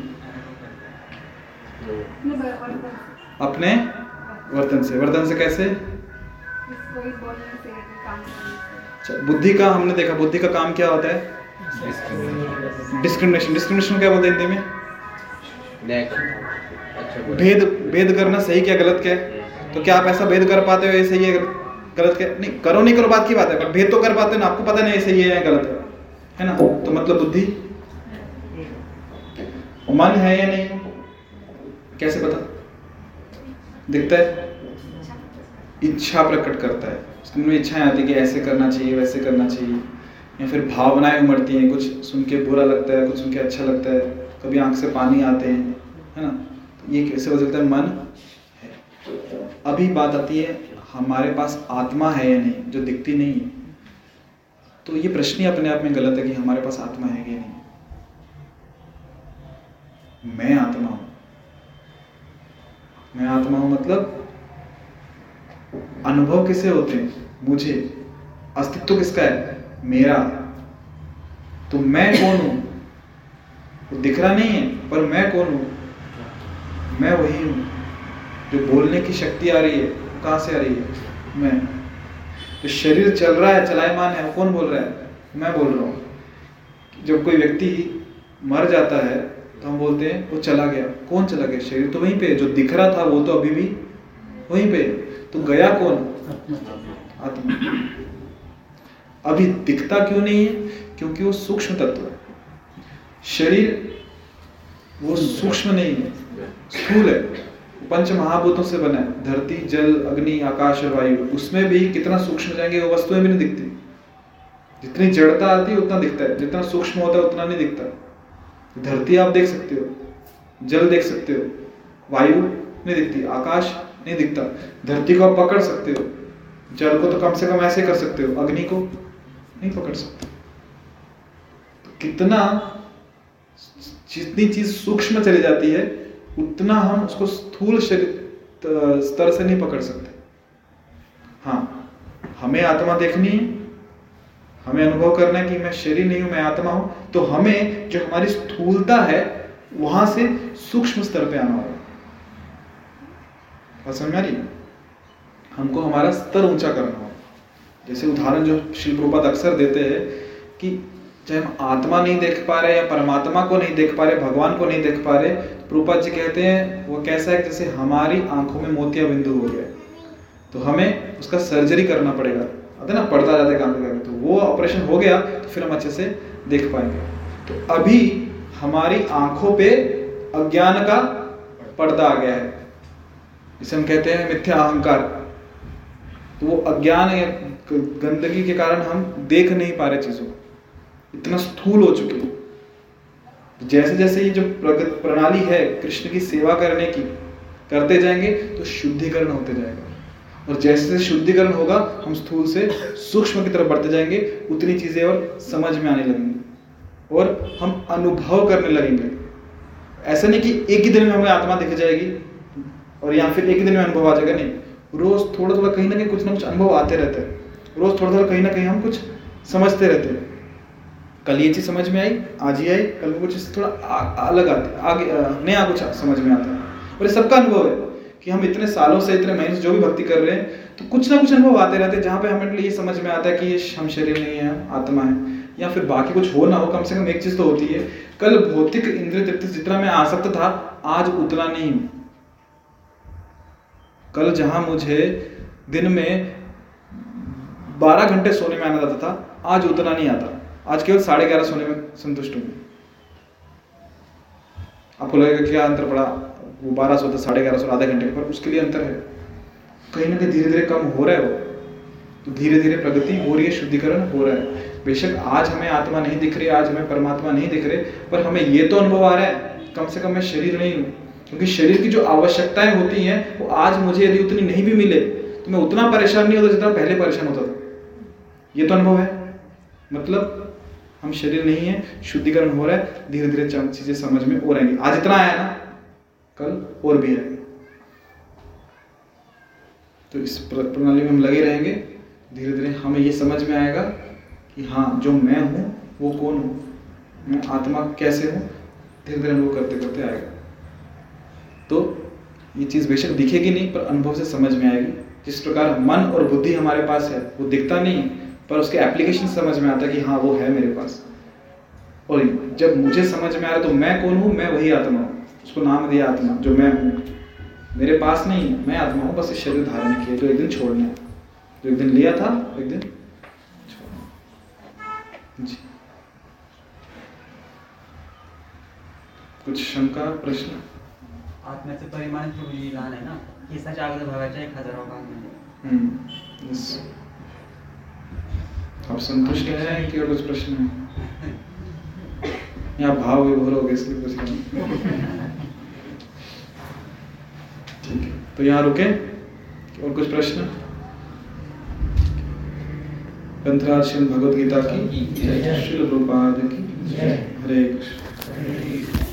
अपने वर्तन से। वर्तन से कैसे? अच्छा, बुद्धि का हमने देखा बुद्धि का काम क्या होता है? डिस्क्रिमिनेशन डिस्क्रिमिनेशन क्या बोलते हैं हिंदी में? अच्छा। भेद भेद करना सही क्या गलत क्या? है तो क्या आप ऐसा भेद कर पाते हो ये सही है गलत क्या? नहीं करो नहीं करो बात की बात है पर भेद तो कर पाते हो ना आपको पता नहीं सही है या गलत है। है ना? तो मतलब बुद्धि? मन है या नहीं? कैसे पता? दिखता है? इच्छा प्रकट करता है। उसके मन में इच्छाएँ आती है कि ऐसे करना चाहिए, वैसे करना चाहिए। या फिर भावनाएँ उमड़ती हैं, कुछ सुन के बुरा लगता है, कुछ सुन के अच्छा लगता है। कभी आँख से पानी आते हैं, है ना? तो ये कैसे सकता है? मन है। अभी बात आती है, हमारे पास आत्मा है या नहीं, जो दिखती नहीं है। तो ये प्रश्न ही अपने आप में गलत है कि हमारे पास आत्मा है या नहीं। मैं आत्मा हूँ। मैं आत्मा हूँ मतलब अनुभव किसे होते हैं? मुझे। अस्तित्व किसका है? मेरा। तो मैं कौन हूँ? वो दिख रहा नहीं है, पर मैं कौन हूँ? मैं वही हूँ, जो बोलने की शक्ति आ रही है, कहाँ से आ रही है? मैं। जो शरीर चल रहा है, चलायमान है, वो कौन बोल रहा है? मैं बोल रहा हूँ। जब कोई व्यक्ति मर जाता है तो हम बोलते हैं, वो चला गया। कौन चला गया? शरीर तो वहीं पे जो दिख रहा था वो तो अभी भी वहीं पे तो गया कौन? आत्मा। अभी दिखता क्यों नहीं है? क्योंकि वो सूक्ष्म तत्व है। शरीर वो सूक्ष्म नहीं है। स्थूल है। पंच महाभूतों से बना है। धरती, जल, अग्नि, आकाश और वायु। उसमें भी कितना सूक्ष्म जाएँगे, वो वस्तुएँ भी नहीं दिखती। जितनी जड़ता आती है, उतना दिखता है। जितना सूक्ष्म होता है, उतना नहीं दिखता। धरती आप देख सकते हो, जल देख सकते हो, वायु नहीं दिखती, आकाश नहीं दिखता। धरती को आप पकड़ सकते हो, जल को तो कम से कम ऐसे कर सकते हो, अग्नि को नहीं पकड़ सकते। तो कितना जितनी चीज़ सूक्ष्म चली जाती है, उतना हम उसको स्थूल शरीर स्तर से नहीं पकड़ सकते। हाँ हमें आत्मा देखनी है हमें अनुभव करना है कि मैं शरीर नहीं हूँ, मैं आत्मा हूँ तो हमें जो हमारी स्थूलता है, वहाँ से सूक्ष्म स्तर पे आना होगा। समझ रही हमको हमारा स्तर ऊँचा करना होगा। जैसे उदाहरण जो शिल प्रपात अक्सर देते हैं कि चाहे हम आत्मा नहीं देख पा रहे या परमात्मा को नहीं देख पा रहे, भगवान को नहीं देख पा रहे प्रपात जी कहते हैं, वो कैसा है जैसे हमारी आँखों में मोतिया बिंदु हो गया तो हमें उसका सर्जरी करना पड़ेगा। आते ना पड़ता जाते काम करके तो वो ऑपरेशन हो गया तो फिर हम अच्छे से देख पाएँगे। तो अभी हमारी आँखों पे अज्ञान का पर्दा आ गया है। जिसे हम कहते हैं मिथ्या अहंकार। तो वो अज्ञान या गंदगी के कारण हम देख नहीं पा रहे चीज़ों को। इतना स्थूल हो चुके हैं। जैसे जैसे ये जो प्रगत प्रणाली है, कृष्ण की सेवा करने की, करते जाएँगे तो शुद्धिकरण होते जाएगा। और जैसे जैसे शुद्धिकरण होगा, हम स्थूल से सूक्ष्म की तरफ़ बढ़ते जाएँगे, उतनी चीज़ें और समझ में आने लगेंगी। और हम अनुभव करने लगेंगे। ऐसा नहीं कि एक ही दिन में हमें आत्मा दिख जाएगी और या फिर एक ही दिन में अनुभव आ जाएगा, नहीं। रोज थोड़ा थोड़ा कहीं ना कहीं कुछ ना कुछ अनुभव आते रहते हैं। रोज थोड़ा थोड़ा कहीं ना कहीं हम कुछ समझते रहते हैं। कल ये चीज़ समझ में आई, आज ही आई, कल कुछ थोड़ा अलग आते, आगे, नया कुछ समझ में आता है। और ये सबका अनुभव है। कि हम इतने सालों से, इतने महीने से जो भी भक्ति कर रहे हैं तो कुछ ना कुछ अनुभव आते रहते हैं, जहाँ पे हमें ये समझ में आता है कि ये हम शरीर नहीं है आत्मा है, या फिर बाकी कुछ हो ना हो, कम से कम एक चीज़ तो होती है। कल भौतिक इंद्रिय तृप्ति जितना मैं आसक्त था, आज उतना नहीं। कल जहाँ मुझे दिन में 12 घंटे सोने में आना जाता था, आज उतना नहीं आता। आज केवल साढ़े ग्यारह सोने में संतुष्ट हूँ। आपको लगेगा क्या अंतर पड़ा? वो बारह सौ साढ़े ग्यारह सौ, आधे घंटे पर उसके लिए अंतर है। कहीं ना कहीं धीरे धीरे कम हो रहा है वो। तो धीरे धीरे प्रगति हो रही है, शुद्धिकरण हो रहा है। बेशक आज हमें आत्मा नहीं दिख रही, आज हमें परमात्मा नहीं दिख रहे, पर हमें ये तो अनुभव आ रहा है। कम से कम मैं शरीर नहीं हूँ, क्योंकि शरीर की जो आवश्यकताएँ होती हैं, वो आज मुझे यदि उतनी नहीं भी मिले तो मैं उतना परेशान नहीं होता जितना पहले परेशान होता था। ये तो अनुभव है। मतलब हम शरीर नहीं है, शुद्धिकरण हो रहा है धीरे धीरे चीज़ें समझ में हो रहेंगी आज इतना आया ना कल और भी आएगा तो इस प्रणाली में हम लगे रहेंगे। धीरे धीरे हमें ये समझ में आएगा कि हाँ जो मैं हूँ, वो कौन हूँ? मैं आत्मा कैसे हूँ? धीरे धीरे अनुभव करते करते आएगा। तो ये चीज़ बेशक दिखेगी नहीं, पर अनुभव से समझ में आएगी। जिस प्रकार मन और बुद्धि हमारे पास है, वो दिखता नहीं है पर उसके एप्लीकेशन समझ में आता है कि हाँ वो है मेरे पास। और जब मुझे समझ में आ रहा तो मैं कौन हूँ? मैं वही आत्मा हूँ। उसको नाम दिया आत्मा जो मैं हूँ। मेरे पास नहीं है मैं आत्मा हूँ बस इस शरीर धारण किए तो एक दिन छोड़ना है। जो एक दिन लिया था एक दिन जी। कुछ शंका प्रश्न? आत्म्याचं परिमाण प्रभूजी लहान आहे ना केसाच्या अगोदर भागाच्या एक हजारावा भाग म्हणजे हम्म, आप संतुष्ट हैं कि और कुछ प्रश्न है? यहाँ भाव हो गए इसलिए कुछ नहीं। ठीक है तो यहाँ रुके और कुछ प्रश्न? ग्रंथराज श्रीमद् भगवद गीता की श्री रूपाद की। हरे कृष्ण।